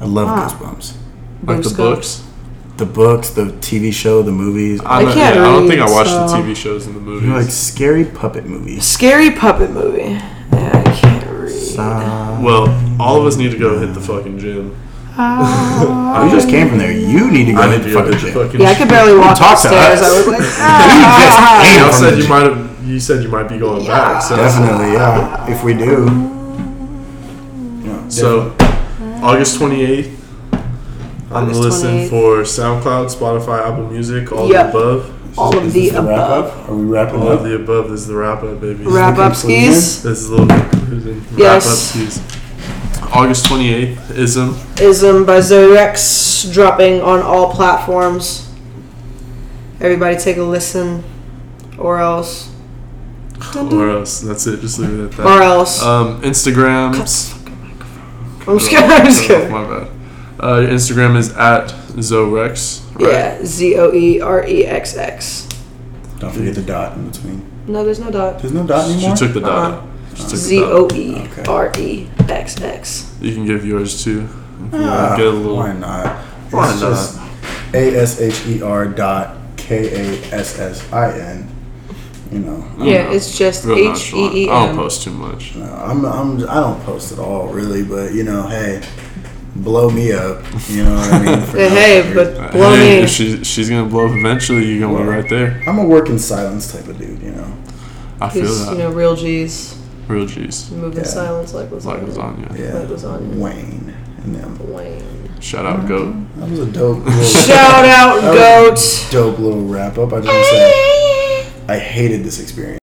I love Ah. Goosebumps. Like the Goosebumps. books. The books, the TV show, the movies. I'm not- can't yeah, I don't think I watched so- the TV shows and the movies. You know, like scary puppet movies. Scary puppet movie. Yeah, I can't read. Uh, well, all of us need to go hit the fucking gym. you just came from there. You need to go hit the fucking gym. fucking Yeah, I could barely walk Talk to upstairs. us. I was like, You ah. just came Y'all from said the you gym. might have. You said you might be going back. So, Definitely, yeah. If we do. Yeah, so August twenty eighth. I'm August listen 28th. for SoundCloud, Spotify, Apple Music, all Yep. the above. all Is of this the the wrap above. up? Are we wrapping All up? of the above is the wrap up, baby. Wrap up conclusion? skis. This is a little conclusion. Yes. Wrap up skis. August twenty eighth. Ism. Ism by Zoe dropping on all platforms. Everybody take a listen, or else, Or else. That's it. Just leave it at that. or else. Um, Instagrams. I'm scared. I'm just Cut it off, kidding. My bad. Uh, Instagram is at Zorex. Right? Yeah, Z O E R E X X. Don't forget the dot in between. No, there's no dot. There's no dot She anymore? took the dot. Uh-uh. She took the dot. O E Okay. R E X X. You can give yours too. If you Ah, get a little. Why not? Why It's not? just A S H E R dot K A S S I N. You know. Yeah, not- it's just Real H E nonchalant. E I don't post too much. No, I'm, I'm, I don't post at all, really, but you know, hey, blow me up. You know what I mean? Hey, no hey, reason. but blow hey, me. If she, she's gonna blow up eventually, you're gonna be right there. I'm a work in silence type of dude, you know. I feel He's, that. you know, real G's. Real G's. Move in silence like lasagna. Like lasagna. Yeah. Like lasagna. Wayne and them. Wayne. Shout out, goat. Mm-hmm. That was a dope little, Shout out, goat. dope little wrap up. I just want to say, I hated this experience.